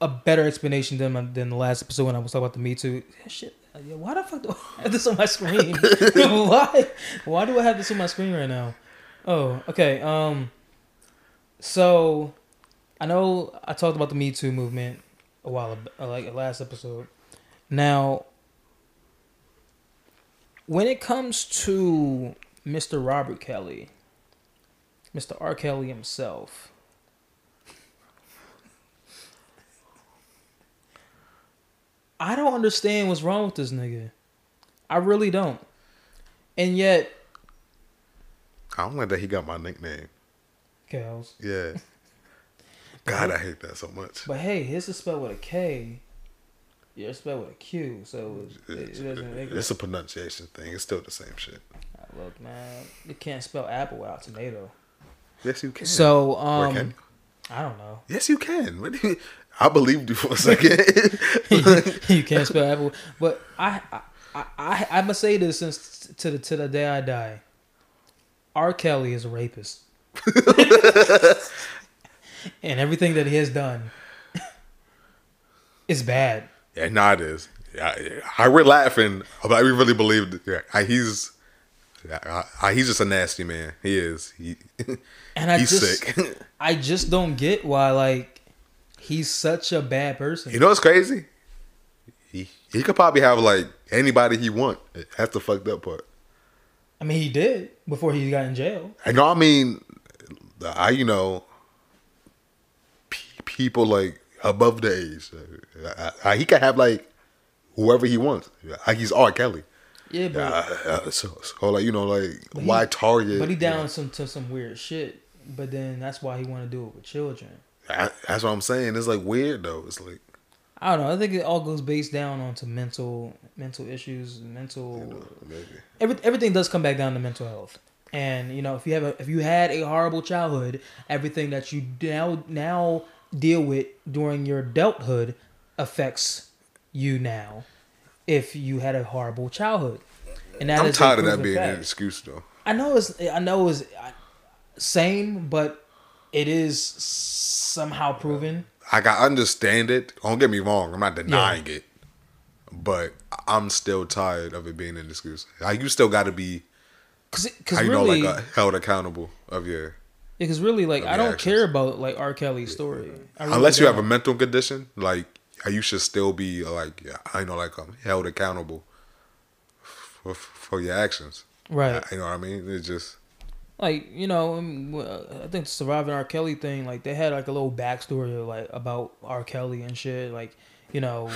Speaker 2: a better explanation than than the last episode when I was talking about the Me Too. Shit, yeah, why the fuck do I have this on my screen? why? Why do I have this on my screen right now? Oh, okay. Um, so I know I talked about the Me Too movement a while, uh, like last episode. Now, when it comes to Mr. Robert Kelly, Mr. R. Kelly himself, I don't understand what's wrong with this nigga. I really don't. And yet,
Speaker 3: I don't like that he got my nickname.
Speaker 2: Kels.
Speaker 3: Yeah. God, I hate that so much.
Speaker 2: But hey, his is spelled with a K. Yours spelled with a Q, so it, it doesn't make
Speaker 3: It's a pronunciation thing. It's still the same shit.
Speaker 2: Look, man, you can't spell apple without tomato.
Speaker 3: Yes, you can.
Speaker 2: So, um,
Speaker 3: can?
Speaker 2: I don't know.
Speaker 3: Yes, you can. What do you- I believed you for a second.
Speaker 2: you can't spell apple, but I, I, I, I must say this since to the to the day I die. R. Kelly is a rapist, and everything that he has done is bad.
Speaker 3: yeah, nah, it is. Yeah, I, we're laughing, but I really believe Yeah, I, he's. I, I, he's just a nasty man. He is. He,
Speaker 2: And I
Speaker 3: he's
Speaker 2: just,
Speaker 3: sick.
Speaker 2: I just don't get why like he's such a bad person.
Speaker 3: You know what's crazy? he he could probably have like anybody he want. That's the fucked up part.
Speaker 2: I mean, he did before he got in jail.
Speaker 3: I know. I mean, I you know, people like above the age. I, I, he could have like whoever he wants. Like he's R. Kelly.
Speaker 2: Yeah, but
Speaker 3: Uh, so, so like you know like why target?
Speaker 2: but he down
Speaker 3: you know?
Speaker 2: some to some weird shit. But then that's why he want to do it with children.
Speaker 3: I- that's what I'm saying. It's like weird though. It's like
Speaker 2: I don't know. I think it all goes based down onto mental mental issues, mental
Speaker 3: you know, maybe.
Speaker 2: every, everything does come back down to mental health. And you know, if you have a if you had a horrible childhood, everything that you now now deal with during your adulthood affects you now. If you had a horrible childhood, and that
Speaker 3: I'm tired of that being an excuse though.
Speaker 2: I know it's I know it's same, but it is somehow proven.
Speaker 3: Like I understand it. Don't get me wrong. I'm not denying it, but I'm still tired of it being an excuse. Like you still got to be,
Speaker 2: Cause,
Speaker 3: how
Speaker 2: cause
Speaker 3: you
Speaker 2: really,
Speaker 3: know, like uh, held accountable of your.
Speaker 2: Because really, like I don't
Speaker 3: actions.
Speaker 2: care about like R. Kelly's story. Really
Speaker 3: Unless you have a mental condition, like you should still be like I know, like um, held accountable for, for your actions.
Speaker 2: right.
Speaker 3: You know what I mean? It's just
Speaker 2: like you know um, i think the surviving r kelly thing like they had like a little backstory like about r kelly and shit like you know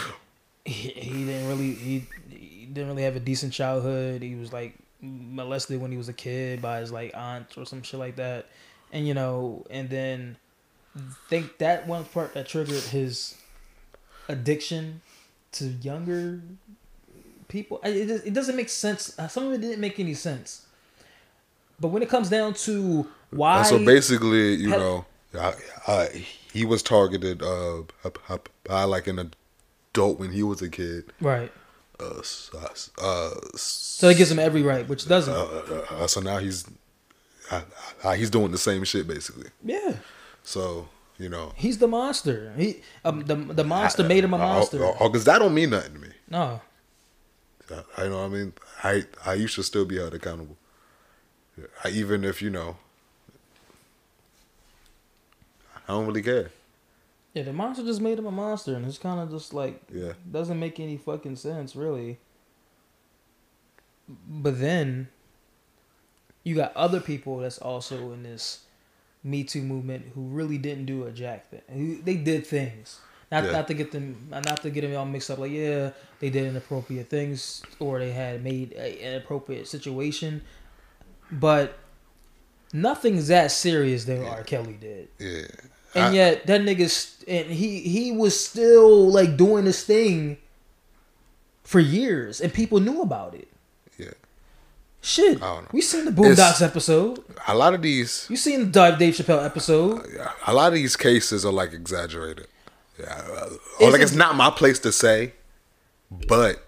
Speaker 2: he, he didn't really he, he didn't really have a decent childhood he was like molested when he was a kid by his like aunt or some shit like that and you know and then think that one part that triggered his addiction to younger people it, it doesn't make sense some of it didn't make any sense but when it comes down to why,
Speaker 3: so basically, you know, I, I, he was targeted uh by like an adult when he was a kid.
Speaker 2: right?
Speaker 3: Uh, uh, uh,
Speaker 2: So it gives him every right, which doesn't.
Speaker 3: uh, uh, uh, so now he's uh, uh, he's doing the same shit basically.
Speaker 2: yeah,
Speaker 3: So you know,
Speaker 2: he's the monster. He um, the the monster made him a monster.
Speaker 3: Because that don't mean nothing to me.
Speaker 2: no,
Speaker 3: I, I know. what I mean, I I you should still be held accountable. I, even if you know, I don't really care.
Speaker 2: yeah, the monster just made him a monster, and it's kind of just like
Speaker 3: Yeah.
Speaker 2: doesn't make any fucking sense, really. But then you got other people that's also in this Me Too movement who really didn't do a jack thing. Who- They did things. Not,
Speaker 3: Yeah.
Speaker 2: not to get them, not to get them all mixed up. Like, yeah, they did inappropriate things, or they had made a, an inappropriate situation, but nothing's that serious that R. Kelly did.
Speaker 3: Yeah.
Speaker 2: And
Speaker 3: I-
Speaker 2: yet that nigga's and he he was still like doing this thing for years, and people knew about it. Shit,
Speaker 3: I don't know.
Speaker 2: we seen the Boondocks
Speaker 3: It's-
Speaker 2: episode.
Speaker 3: A lot of these,
Speaker 2: You seen the Dave Chappelle episode.
Speaker 3: a lot of these cases are like exaggerated. Yeah. uh, Or like it's not my place to say, but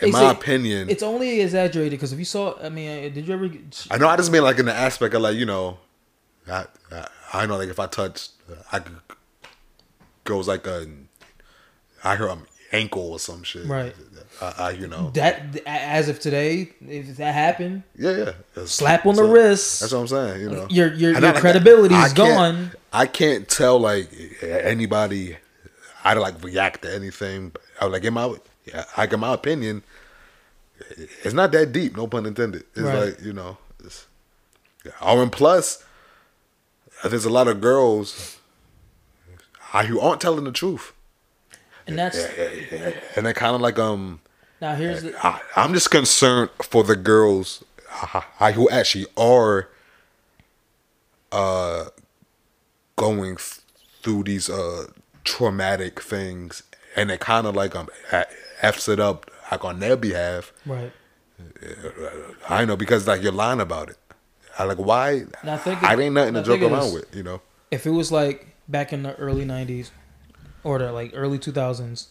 Speaker 3: in my opinion,
Speaker 2: It's only exaggerated because if you saw, I mean, uh, did you ever?
Speaker 3: I know I just mean like in the aspect of like you know, I I, I know like if I touch, I could goes like a, I hear an ankle or some shit.
Speaker 2: Right.
Speaker 3: I, I you know.
Speaker 2: That as of today, if that happened,
Speaker 3: Yeah, yeah. That's-
Speaker 2: slap on the
Speaker 3: so-
Speaker 2: wrist.
Speaker 3: That's what I'm saying. You know,
Speaker 2: Your- your- your credibility is gone.
Speaker 3: I can't tell like anybody. I don't like react to anything. I like in my, yeah, like in my opinion, it's not that deep. No pun intended. It's
Speaker 2: Right.
Speaker 3: like you know, it's, oh, and plus, there's a lot of girls who aren't telling the truth,
Speaker 2: and that's
Speaker 3: and they kind of like um.
Speaker 2: now here's the
Speaker 3: I, I'm just concerned for the girls who actually are uh, going through these uh, traumatic things, and it kind of like um f's it up like on their behalf.
Speaker 2: right.
Speaker 3: I know because like you're lying about it. I like why?
Speaker 2: Now think
Speaker 3: I
Speaker 2: of-
Speaker 3: ain't nothing to joke around
Speaker 2: this.
Speaker 3: with, you know.
Speaker 2: If it was like back in the early '90s or the like early 2000s,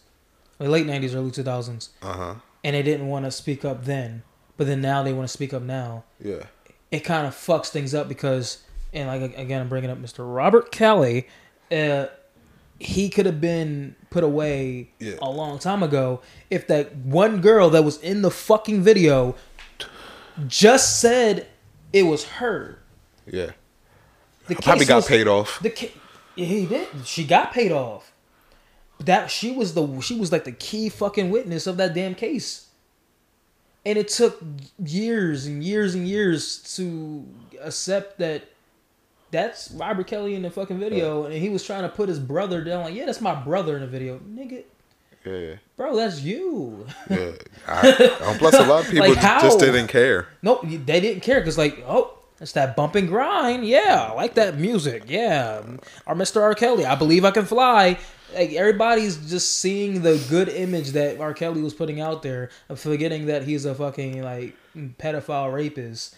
Speaker 2: like late '90s, early 2000s,
Speaker 3: Uh huh.
Speaker 2: and they didn't want to speak up then, but then now they want to speak up now.
Speaker 3: Yeah.
Speaker 2: it kind of fucks things up because, and like again, I'm bringing up Mr. Robert Kelly. Uh, he could have been put away
Speaker 3: Yeah.
Speaker 2: a long time ago if that one girl that was in the fucking video just said it was her.
Speaker 3: Yeah.
Speaker 2: The
Speaker 3: probably got
Speaker 2: was-
Speaker 3: paid off.
Speaker 2: The yeah, he did. She got paid off. That she was the she was like the key fucking witness of that damn case. And it took years and years and years to accept that that's Robert Kelly in the fucking video, and he was trying to put his brother down. Like, yeah, that's my brother in the video, nigga.
Speaker 3: Yeah.
Speaker 2: Bro, that's you.
Speaker 3: Yeah. I, plus, a lot of people
Speaker 2: Like,
Speaker 3: just didn't care.
Speaker 2: Nope, they didn't care because like, oh, it's that bump and grind. Yeah, I like that music. Yeah, or Mr. R. Kelly, I believe I can fly. Like everybody's just seeing the good image that R. Kelly was putting out there, forgetting that he's a fucking like pedophile rapist.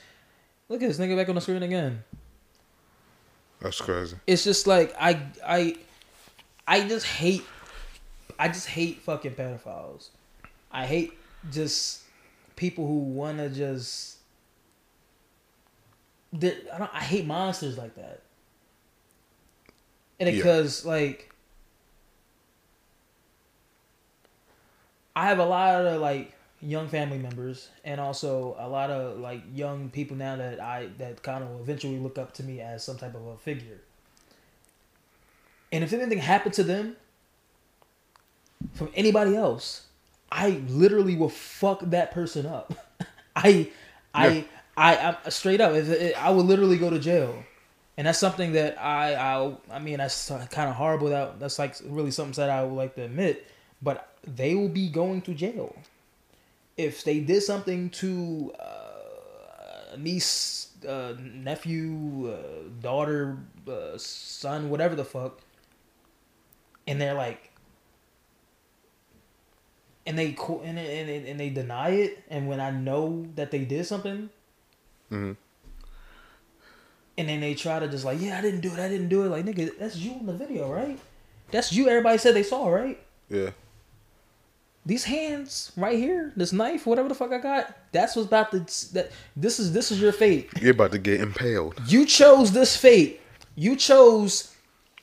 Speaker 2: Look at this nigga back on the screen again.
Speaker 3: That's crazy.
Speaker 2: It's just like I I I just hate I just hate fucking pedophiles. I hate just people who wanna just I don't I hate monsters like that. And
Speaker 3: Yeah.
Speaker 2: because like I have a lot of like young family members and also a lot of like young people now that I that kind of eventually look up to me as some type of a figure. And if anything happened to them from anybody else, I literally will fuck that person up. I, I,
Speaker 3: Yeah.
Speaker 2: I, I'm straight up. If it, I would literally go to jail, and that's something that I, I, I mean, that's kind of horrible. That that's like really something that I would like to admit. But they will be going to jail if they did something to uh, a niece, uh, nephew, uh, daughter, uh, son, whatever the fuck, and they're like, and they co- and, and, and and they deny it, and when I know that they did something,
Speaker 3: hmm
Speaker 2: and then they try to just like, yeah, I didn't do it, I didn't do it, like nigga, that's you in the video, right? That's you. Everybody said they saw, right?
Speaker 3: Yeah.
Speaker 2: These hands right here, this knife, whatever the fuck I got, that's what's about to that. This is this is your fate.
Speaker 3: You're about to get impaled.
Speaker 2: You chose this fate. You chose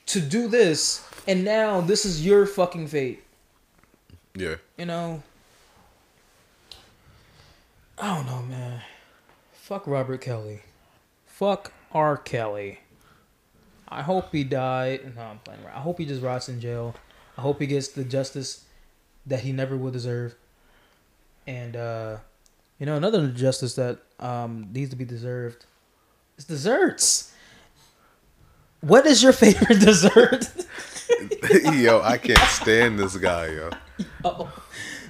Speaker 2: to do this, and now this is your fucking fate.
Speaker 3: Yeah.
Speaker 2: You know. I don't know, man. Fuck Robert Kelly. Fuck R. Kelly. I hope he died. No, I'm playing. I hope he just rots in jail. I hope he gets the justice that he never will deserve. And uh you know, another injustice that um needs to be deserved is desserts. What is your favorite dessert?
Speaker 3: yo, I can't stand this guy, yo.
Speaker 2: Oh.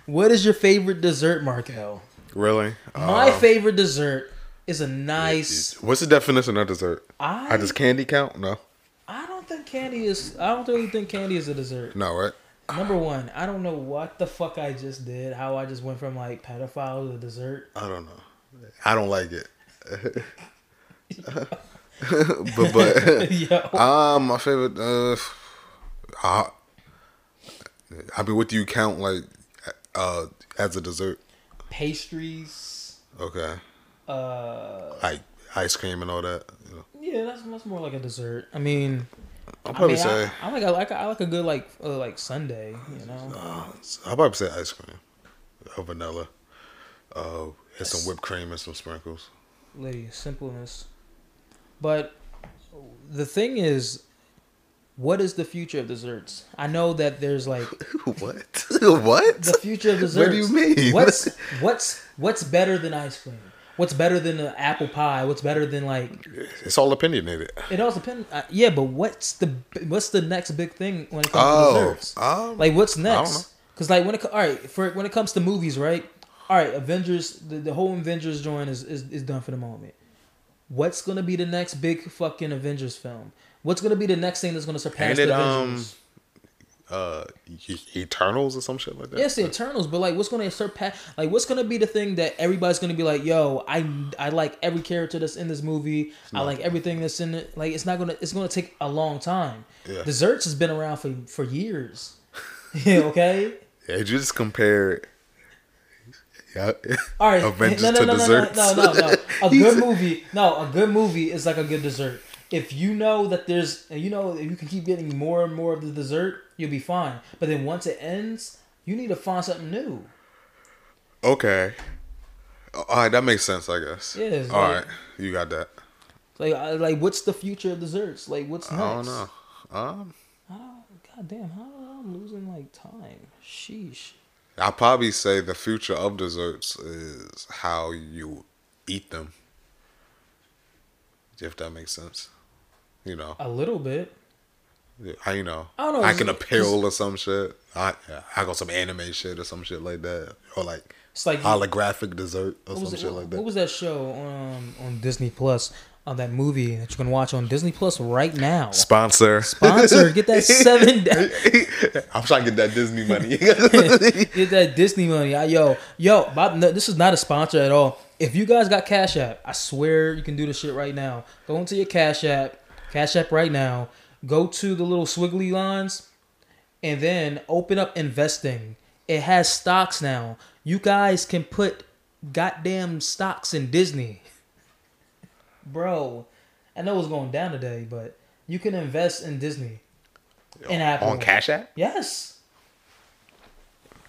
Speaker 2: What is your favorite dessert, Markel?
Speaker 3: Really?
Speaker 2: My
Speaker 3: Uh,
Speaker 2: favorite dessert is a nice.
Speaker 3: What's the definition of dessert?
Speaker 2: I
Speaker 3: How does candy count? No.
Speaker 2: I don't think candy is. I don't really think candy is a dessert.
Speaker 3: No, right?
Speaker 2: Number one, I don't know what the fuck I just did. How I just went from like pedophile to dessert.
Speaker 3: I don't know. I don't like it. but but
Speaker 2: Yo,
Speaker 3: um, my favorite. Uh, I I mean, what do you count like uh as a dessert?
Speaker 2: pastries.
Speaker 3: Okay,
Speaker 2: Uh,
Speaker 3: like ice cream and all that. You know.
Speaker 2: yeah, that's that's more like a dessert. I mean,
Speaker 3: I'll
Speaker 2: I
Speaker 3: probably
Speaker 2: mean,
Speaker 3: say.
Speaker 2: I, I like I like I like a good like uh, like sundae. You know,
Speaker 3: Uh, I'll probably say ice cream, or vanilla, uh, and some whipped cream and some sprinkles.
Speaker 2: lady simpleness. But the thing is, what is the future of desserts? I know that there's like
Speaker 3: what? what?
Speaker 2: the future of desserts.
Speaker 3: What do you mean?
Speaker 2: What's what's what's better than ice cream? What's better than an apple pie? What's better than like
Speaker 3: It's all opinionated.
Speaker 2: it all depends. Uh, yeah, but what's the what's the next big thing when it comes to
Speaker 3: Oh,
Speaker 2: desserts?
Speaker 3: um,
Speaker 2: Like what's
Speaker 3: I don't know.
Speaker 2: next? Because like when it all right for when it comes to movies, right? All right, Avengers, the, the whole Avengers joint is, is is done for the moment. What's gonna be the next big fucking Avengers film? What's gonna be the next thing that's gonna surpass
Speaker 3: it,
Speaker 2: the
Speaker 3: um,
Speaker 2: Avengers?
Speaker 3: Uh, Eternals or some shit like that.
Speaker 2: Yes, the Eternals, but like, what's gonna surpass? Like, what's gonna be the thing that everybody's gonna be like, "Yo, I I like every character that's in this movie. I like everything that's in it." Like, it's not gonna it's gonna take a long time.
Speaker 3: Yeah.
Speaker 2: Desserts has been around for for years. Yeah, okay.
Speaker 3: Yeah, you just compare. Yeah.
Speaker 2: All right.
Speaker 3: Avengers
Speaker 2: no, no,
Speaker 3: to
Speaker 2: no, no,
Speaker 3: desserts.
Speaker 2: no, no, no, no. A good movie. No, a good movie is like a good dessert. If you know that there's, you know, you can keep getting more and more of the dessert, you'll be fine. But then once it ends, you need to find something new.
Speaker 3: Okay. All right, that makes sense, I guess.
Speaker 2: Yeah,
Speaker 3: All
Speaker 2: like-
Speaker 3: right, you got that.
Speaker 2: Like, I- like, what's the future of desserts? Like, what's next?
Speaker 3: I don't know. Um,
Speaker 2: I. God damn. how I'm losing like time. Sheesh.
Speaker 3: I'll probably say the future of desserts is how you eat them. If that makes sense. You know.
Speaker 2: A little bit.
Speaker 3: I you know.
Speaker 2: I don't know,
Speaker 3: I can
Speaker 2: it's-
Speaker 3: apparel or some shit. I I got some anime shit or some shit like that. Or like
Speaker 2: It's like
Speaker 3: holographic dessert or some
Speaker 2: it,
Speaker 3: shit like that.
Speaker 2: what was that show on on Disney Plus? On that movie that you can watch on Disney Plus right now.
Speaker 3: Sponsor.
Speaker 2: Sponsor, get that seven.
Speaker 3: I'm trying to get that Disney money.
Speaker 2: Get that Disney money. I, yo, yo, Bob, no, this is not a sponsor at all. If you guys got Cash App, I swear you can do this shit right now. Go into your Cash App, Cash App right now. Go to the little swiggly lines, and then open up investing. It has stocks now. You guys can put goddamn stocks in Disney. Bro, I know it's going down today, but you can invest in Disney. In Apple.
Speaker 3: On Cash App?
Speaker 2: Yes.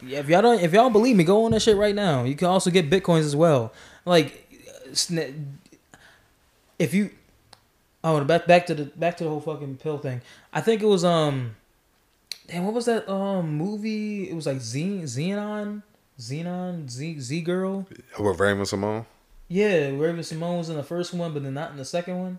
Speaker 2: Yeah, if y'all don't, if y'all don't believe me, go on that shit right now. You can also get bitcoins as well. Like, uh, if you, oh, back back to the back to the whole fucking pill thing. I think it was um, damn, what was that um movie? It was like Z Zenon, Zenon, Z Z Girl.
Speaker 3: With Raymond Simone?
Speaker 2: Yeah, Raven Simone was in the first one, but then not in the second one.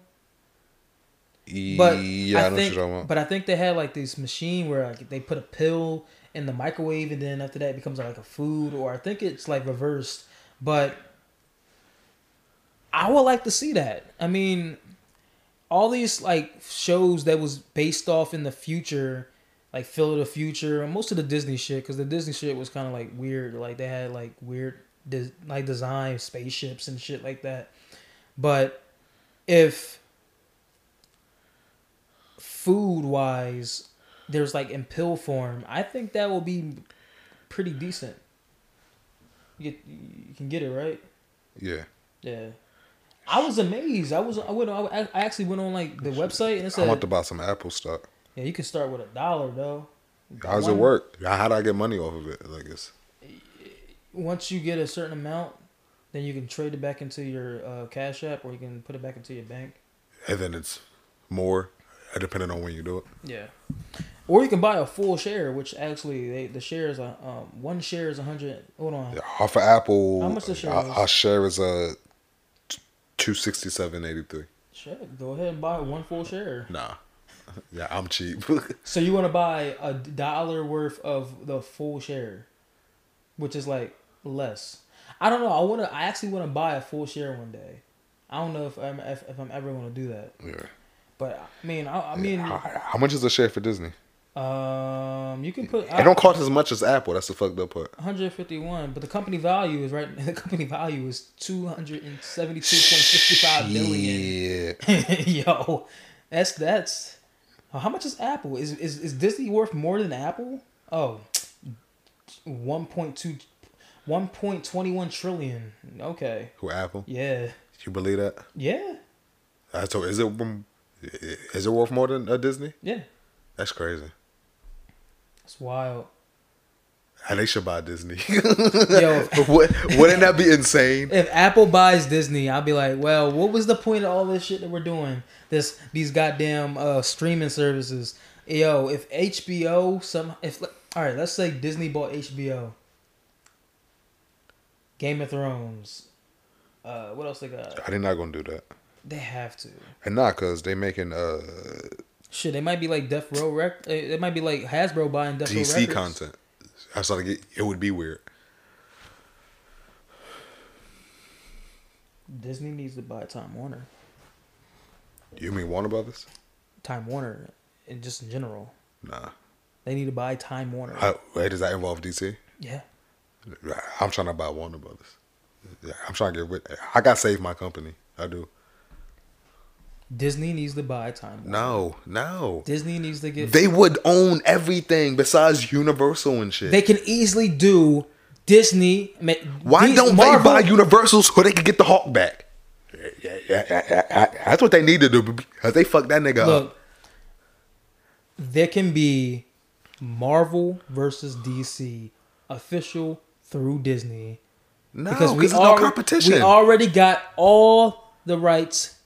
Speaker 2: But
Speaker 3: yeah, I,
Speaker 2: I, think,
Speaker 3: what you're talking about.
Speaker 2: but I think they had like this machine where like they put a pill in the microwave, and then after that it becomes like a food, or I think it's like reversed. But I would like to see that. I mean, all these like shows that was based off in the future, like Phil of the Future, and most of the Disney shit, because the Disney shit was kind of like weird. Like they had like weird, de- like design spaceships and shit like that. But if food wise, there's like in pill form, I think that will be pretty decent. You, get, you can get it right.
Speaker 3: yeah.
Speaker 2: Yeah. I was amazed. I was I went I I actually went on like the website and it said I
Speaker 3: want to buy some Apple stock.
Speaker 2: yeah you can start with a dollar though.
Speaker 3: How does it work? How do I get money off of it? Like it's
Speaker 2: Once you get a certain amount, then you can trade it back into your uh, Cash App or you can put it back into your bank.
Speaker 3: and then it's more depending on when you do it.
Speaker 2: Yeah. Or you can buy a full share, which actually they, the shares are um, one share is a hundred. Hold on,
Speaker 3: Yeah, off of Apple,
Speaker 2: How much the share
Speaker 3: our,
Speaker 2: is?
Speaker 3: our share is uh two sixty seven eighty three.
Speaker 2: Check. Go ahead and buy one full share.
Speaker 3: Nah, yeah, I'm cheap.
Speaker 2: So you want to buy a dollar worth of the full share, which is like less. I don't know. I want to. I actually want to buy a full share one day. I don't know if I'm if, if I'm ever going to do that.
Speaker 3: yeah.
Speaker 2: But I mean, I, I mean,
Speaker 3: how, how much is a share for Disney?
Speaker 2: Um, you can put.
Speaker 3: It don't cost as much as Apple. That's the fucked up part.
Speaker 2: 151, but the company value is right. The company value is 272.65 billion. Yo, that's that's. oh, How much is Apple? Is is is Disney worth more than Apple? Oh, 1.2 1.21 trillion. Okay.
Speaker 3: Who Apple?
Speaker 2: Yeah.
Speaker 3: You believe that?
Speaker 2: Yeah.
Speaker 3: Uh, so is it um, it worth more than a Disney?
Speaker 2: Yeah.
Speaker 3: That's crazy.
Speaker 2: It's wild.
Speaker 3: And they should buy Disney.
Speaker 2: Yo,
Speaker 3: Wouldn't that be insane?
Speaker 2: if Apple buys Disney, I'll be like, well, what was the point of all this shit that we're doing? This these goddamn uh streaming services. Yo, if HBO some if all right, let's say Disney bought HBO. Game of Thrones. Uh, what else they got?
Speaker 3: They're not gonna do that.
Speaker 2: They have to.
Speaker 3: And not cause they making uh
Speaker 2: Shit, they might be like Death Row Rec. Eh, it might be like Hasbro buying Death Row
Speaker 3: DC
Speaker 2: Records.
Speaker 3: content. I started to get it would be weird.
Speaker 2: Disney needs to buy Time Warner.
Speaker 3: You mean Warner Brothers?
Speaker 2: Time Warner, and just in general,
Speaker 3: Nah.
Speaker 2: they need to buy Time Warner.
Speaker 3: How, wait, does that involve DC?
Speaker 2: yeah,
Speaker 3: I'm trying to buy Warner Brothers. Yeah, I'm trying to get rid. I got to save my company. I do.
Speaker 2: Disney needs to buy Time Warner.
Speaker 3: No, no.
Speaker 2: Disney needs to get.
Speaker 3: They would own everything besides Universal and shit.
Speaker 2: They can easily do Disney.
Speaker 3: Why don't
Speaker 2: Marvel-
Speaker 3: they buy Universal so they can get the Hulk back? Yeah, yeah, yeah. That's what they need to do. Because they fucked that nigga up.
Speaker 2: There can be Marvel versus DC official through Disney
Speaker 3: No,
Speaker 2: because we
Speaker 3: there's no
Speaker 2: already,
Speaker 3: competition.
Speaker 2: we already got all the rights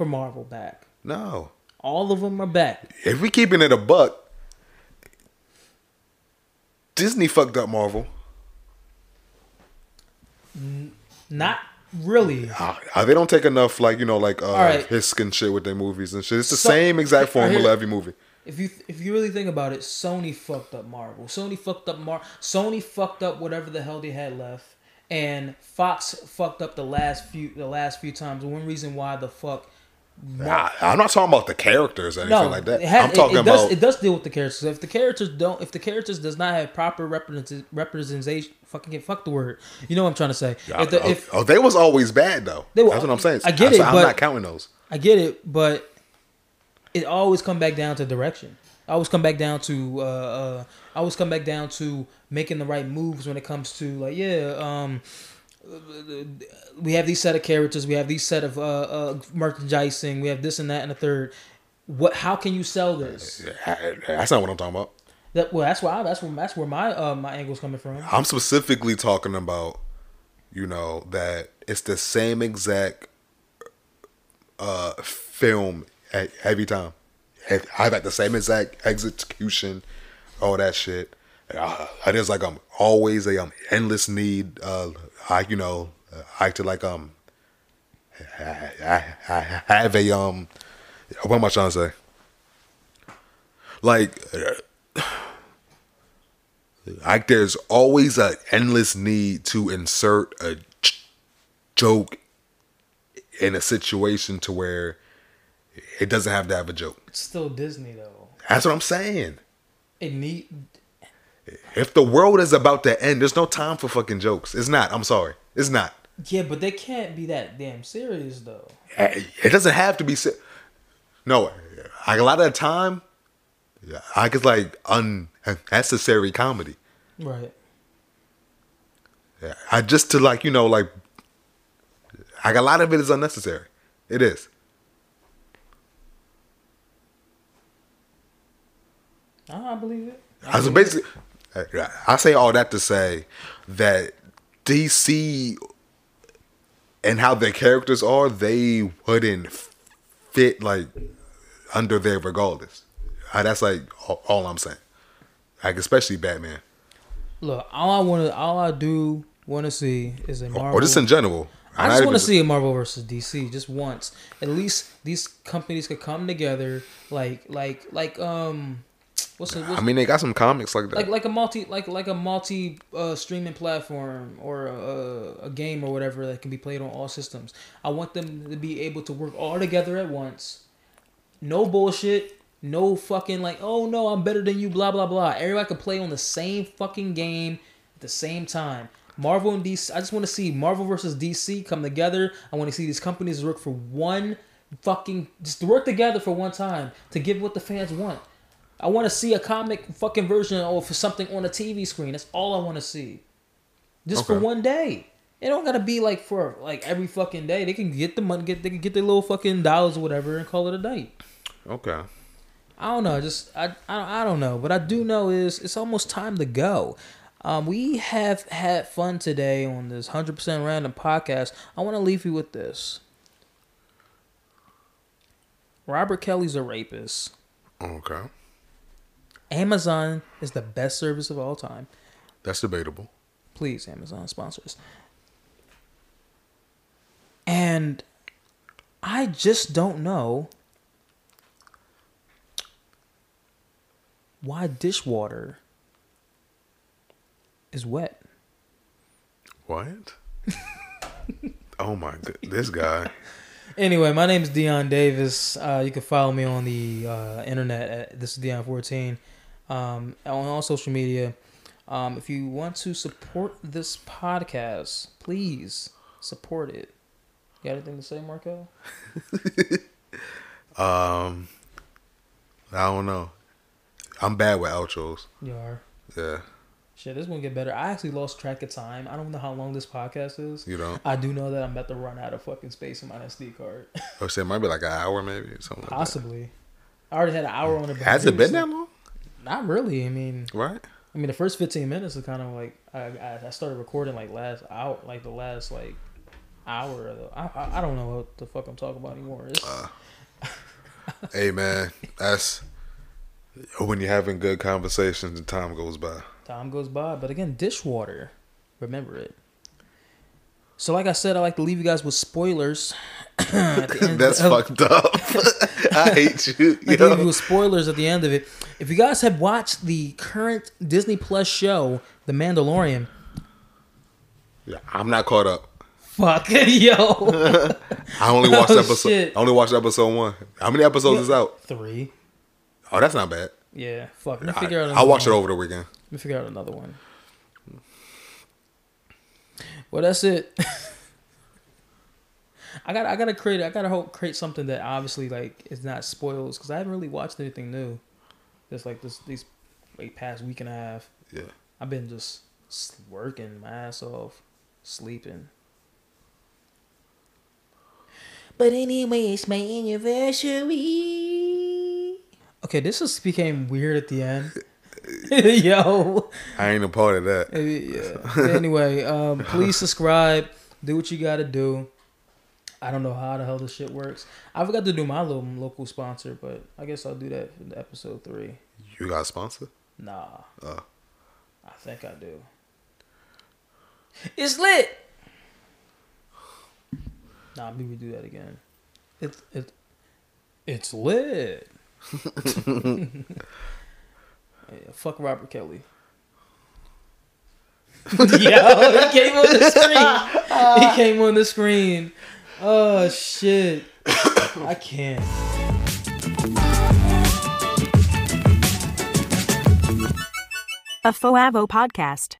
Speaker 2: for Marvel back.
Speaker 3: no.
Speaker 2: All of them are back.
Speaker 3: If we keeping it a buck, Disney fucked up Marvel.
Speaker 2: Not really.
Speaker 3: Uh, they don't take enough, like you know, like uh,
Speaker 2: right.
Speaker 3: his skin shit with their movies and shit. It's the
Speaker 2: So-
Speaker 3: same exact formula every movie.
Speaker 2: If you if you really think about it, Sony fucked up Marvel. Sony fucked up Mar. Sony fucked up whatever the hell they had left, and Fox fucked up the last few the last few times. One reason why the fuck.
Speaker 3: I'm not talking about the characters or anything
Speaker 2: no,
Speaker 3: like that.
Speaker 2: it ha-
Speaker 3: I'm talking
Speaker 2: it, does,
Speaker 3: about
Speaker 2: it does deal with the characters. If the characters don't, if the characters does not have proper represent, representation, fucking get fuck the word. You know what I'm trying to say. If the,
Speaker 3: oh,
Speaker 2: if
Speaker 3: oh, they was always bad though.
Speaker 2: They were-
Speaker 3: That's what I'm saying.
Speaker 2: I get it,
Speaker 3: I'm
Speaker 2: but-
Speaker 3: not counting those.
Speaker 2: I get it, but it always come back down to direction. I always come back down to uh, uh I always come back down to making the right moves when it comes to like yeah um we have these set of characters we have these set of uh, uh merchandising we have this and that and a third what how can you sell this
Speaker 3: That's not what I'm talking about.
Speaker 2: that well that's why I, that's where that's where my uh my angle's coming from
Speaker 3: I'm specifically talking about, you know, that it's the same exact uh film every time. I've had the same exact execution, all that shit. It is like I'm always a um endless need. Uh, I you know I to like um I, I, I have a um what am I trying to say? Like like there's always an endless need to insert a j- joke in a situation to where it doesn't have to have a joke.
Speaker 2: it's still Disney though
Speaker 3: That's what I'm saying.
Speaker 2: it need
Speaker 3: If the world is about to end, there's no time for fucking jokes. It's not. I'm sorry. It's not.
Speaker 2: yeah but they can't be that damn serious though eh,
Speaker 3: It doesn't have to be. se- No, like a lot of the time, I get like unnecessary comedy.
Speaker 2: right
Speaker 3: Yeah, I just to like you know like, like a lot of it is unnecessary. It is.
Speaker 2: I believe it
Speaker 3: I so basically, I say all that to say that DC and how their characters are, they wouldn't fit like under there regardless. Uh, That's like all, all I'm saying. Like especially Batman,
Speaker 2: Look, all I want to, all I do want to see is a Marvel.
Speaker 3: or just in general.
Speaker 2: I just want to see a Marvel versus DC just once. At least these companies could come together, like, like, like, um, what's it? What's,
Speaker 3: I mean, they got some comics like that.
Speaker 2: like, like a multi, like, like a multi uh, streaming platform or a, a game or whatever that can be played on all systems. I want them to be able to work all together at once. No bullshit. No fucking like, oh no, I'm better than you, blah blah blah. Everybody can play on the same fucking game at the same time. Marvel and DC. I just want to see Marvel versus DC come together. I want to see these companies work for one fucking just work together for one time to give what the fans want. I want to see a comic fucking version or for something on a TV screen. That's all I want to see. Just for one day. It don't gotta be like for like every fucking day. They can get the money, get they can get their little fucking dollars or whatever, and call it a night.
Speaker 3: okay.
Speaker 2: I don't know. Just I, I I don't know. What I do know is it's almost time to go. Um, we have had fun today on this hundred percent random podcast. I want to leave you with this. Robert Kelly's a rapist.
Speaker 3: Okay.
Speaker 2: Amazon is the best service of all time.
Speaker 3: That's debatable.
Speaker 2: Please, Amazon sponsors. And I just don't know why dishwater is wet.
Speaker 3: What? oh my god, this guy.
Speaker 2: Anyway, my name is Dion Davis. Uh, you can follow me on the uh, internet at this is Dion14 um, on all social media. Um, if you want to support this podcast, please support it. You got anything to say, Marco?
Speaker 3: Um, I don't know. I'm bad with outros.
Speaker 2: You are.
Speaker 3: Yeah,
Speaker 2: Shit, this one get better. I actually lost track of time. I don't know how long this podcast is.
Speaker 3: you know.
Speaker 2: I do know that I'm about to run out of fucking space in my SD card.
Speaker 3: Or say it might be like an hour, maybe something. Like
Speaker 2: Possibly. I already had an hour on it.
Speaker 3: Has it been that long?
Speaker 2: Not really. I mean,
Speaker 3: Right.
Speaker 2: I mean, the first 15 minutes is kind of like I, I, I started recording like last hour, like the last like hour. Of the, I, I don't know what the fuck I'm talking about anymore. It's, uh,
Speaker 3: Hey man, that's When you're having good conversations and time goes by.
Speaker 2: Time goes by, but again, dishwater. Remember it. So, like I said, I like to leave you guys with spoilers. at the end
Speaker 3: That's
Speaker 2: of-
Speaker 3: fucked up. I hate you.
Speaker 2: I leave you
Speaker 3: Yo.
Speaker 2: with spoilers at the end of it. If you guys have watched the current Disney Plus show, The Mandalorian,
Speaker 3: Yeah, I'm not caught up.
Speaker 2: fuck yo,
Speaker 3: I only watched
Speaker 2: Oh,
Speaker 3: episode.
Speaker 2: shit.
Speaker 3: I only watched episode one. How many episodes is out?
Speaker 2: three.
Speaker 3: Oh, that's not bad.
Speaker 2: Yeah, fuck. Let me
Speaker 3: I,
Speaker 2: figure out.
Speaker 3: I'll
Speaker 2: another
Speaker 3: watch it over the weekend.
Speaker 2: Let me figure out another one. Well, that's it. I got. I gotta create. I gotta hope create something that obviously like is not spoils because I haven't really watched anything new. Just like this these like past week and a half.
Speaker 3: Yeah.
Speaker 2: I've been just working my ass off, sleeping. But anyway, it's my anniversary. Okay, this just became weird at the end. Yo.
Speaker 3: I ain't a part of that.
Speaker 2: Yeah. Anyway, um, please subscribe. Do what you gotta do. I don't know how the hell this shit works. I forgot to do my little local sponsor, but I guess I'll do that in episode three.
Speaker 3: You got a sponsor?
Speaker 2: Nah.
Speaker 3: Oh.
Speaker 2: I think I do. It's lit. Nah, maybe we do that again. It it it's lit. Yeah, fuck Robert Kelly. Yo, he came on the screen. He came on the screen. Oh shit. I can't.
Speaker 1: A FouAVO podcast.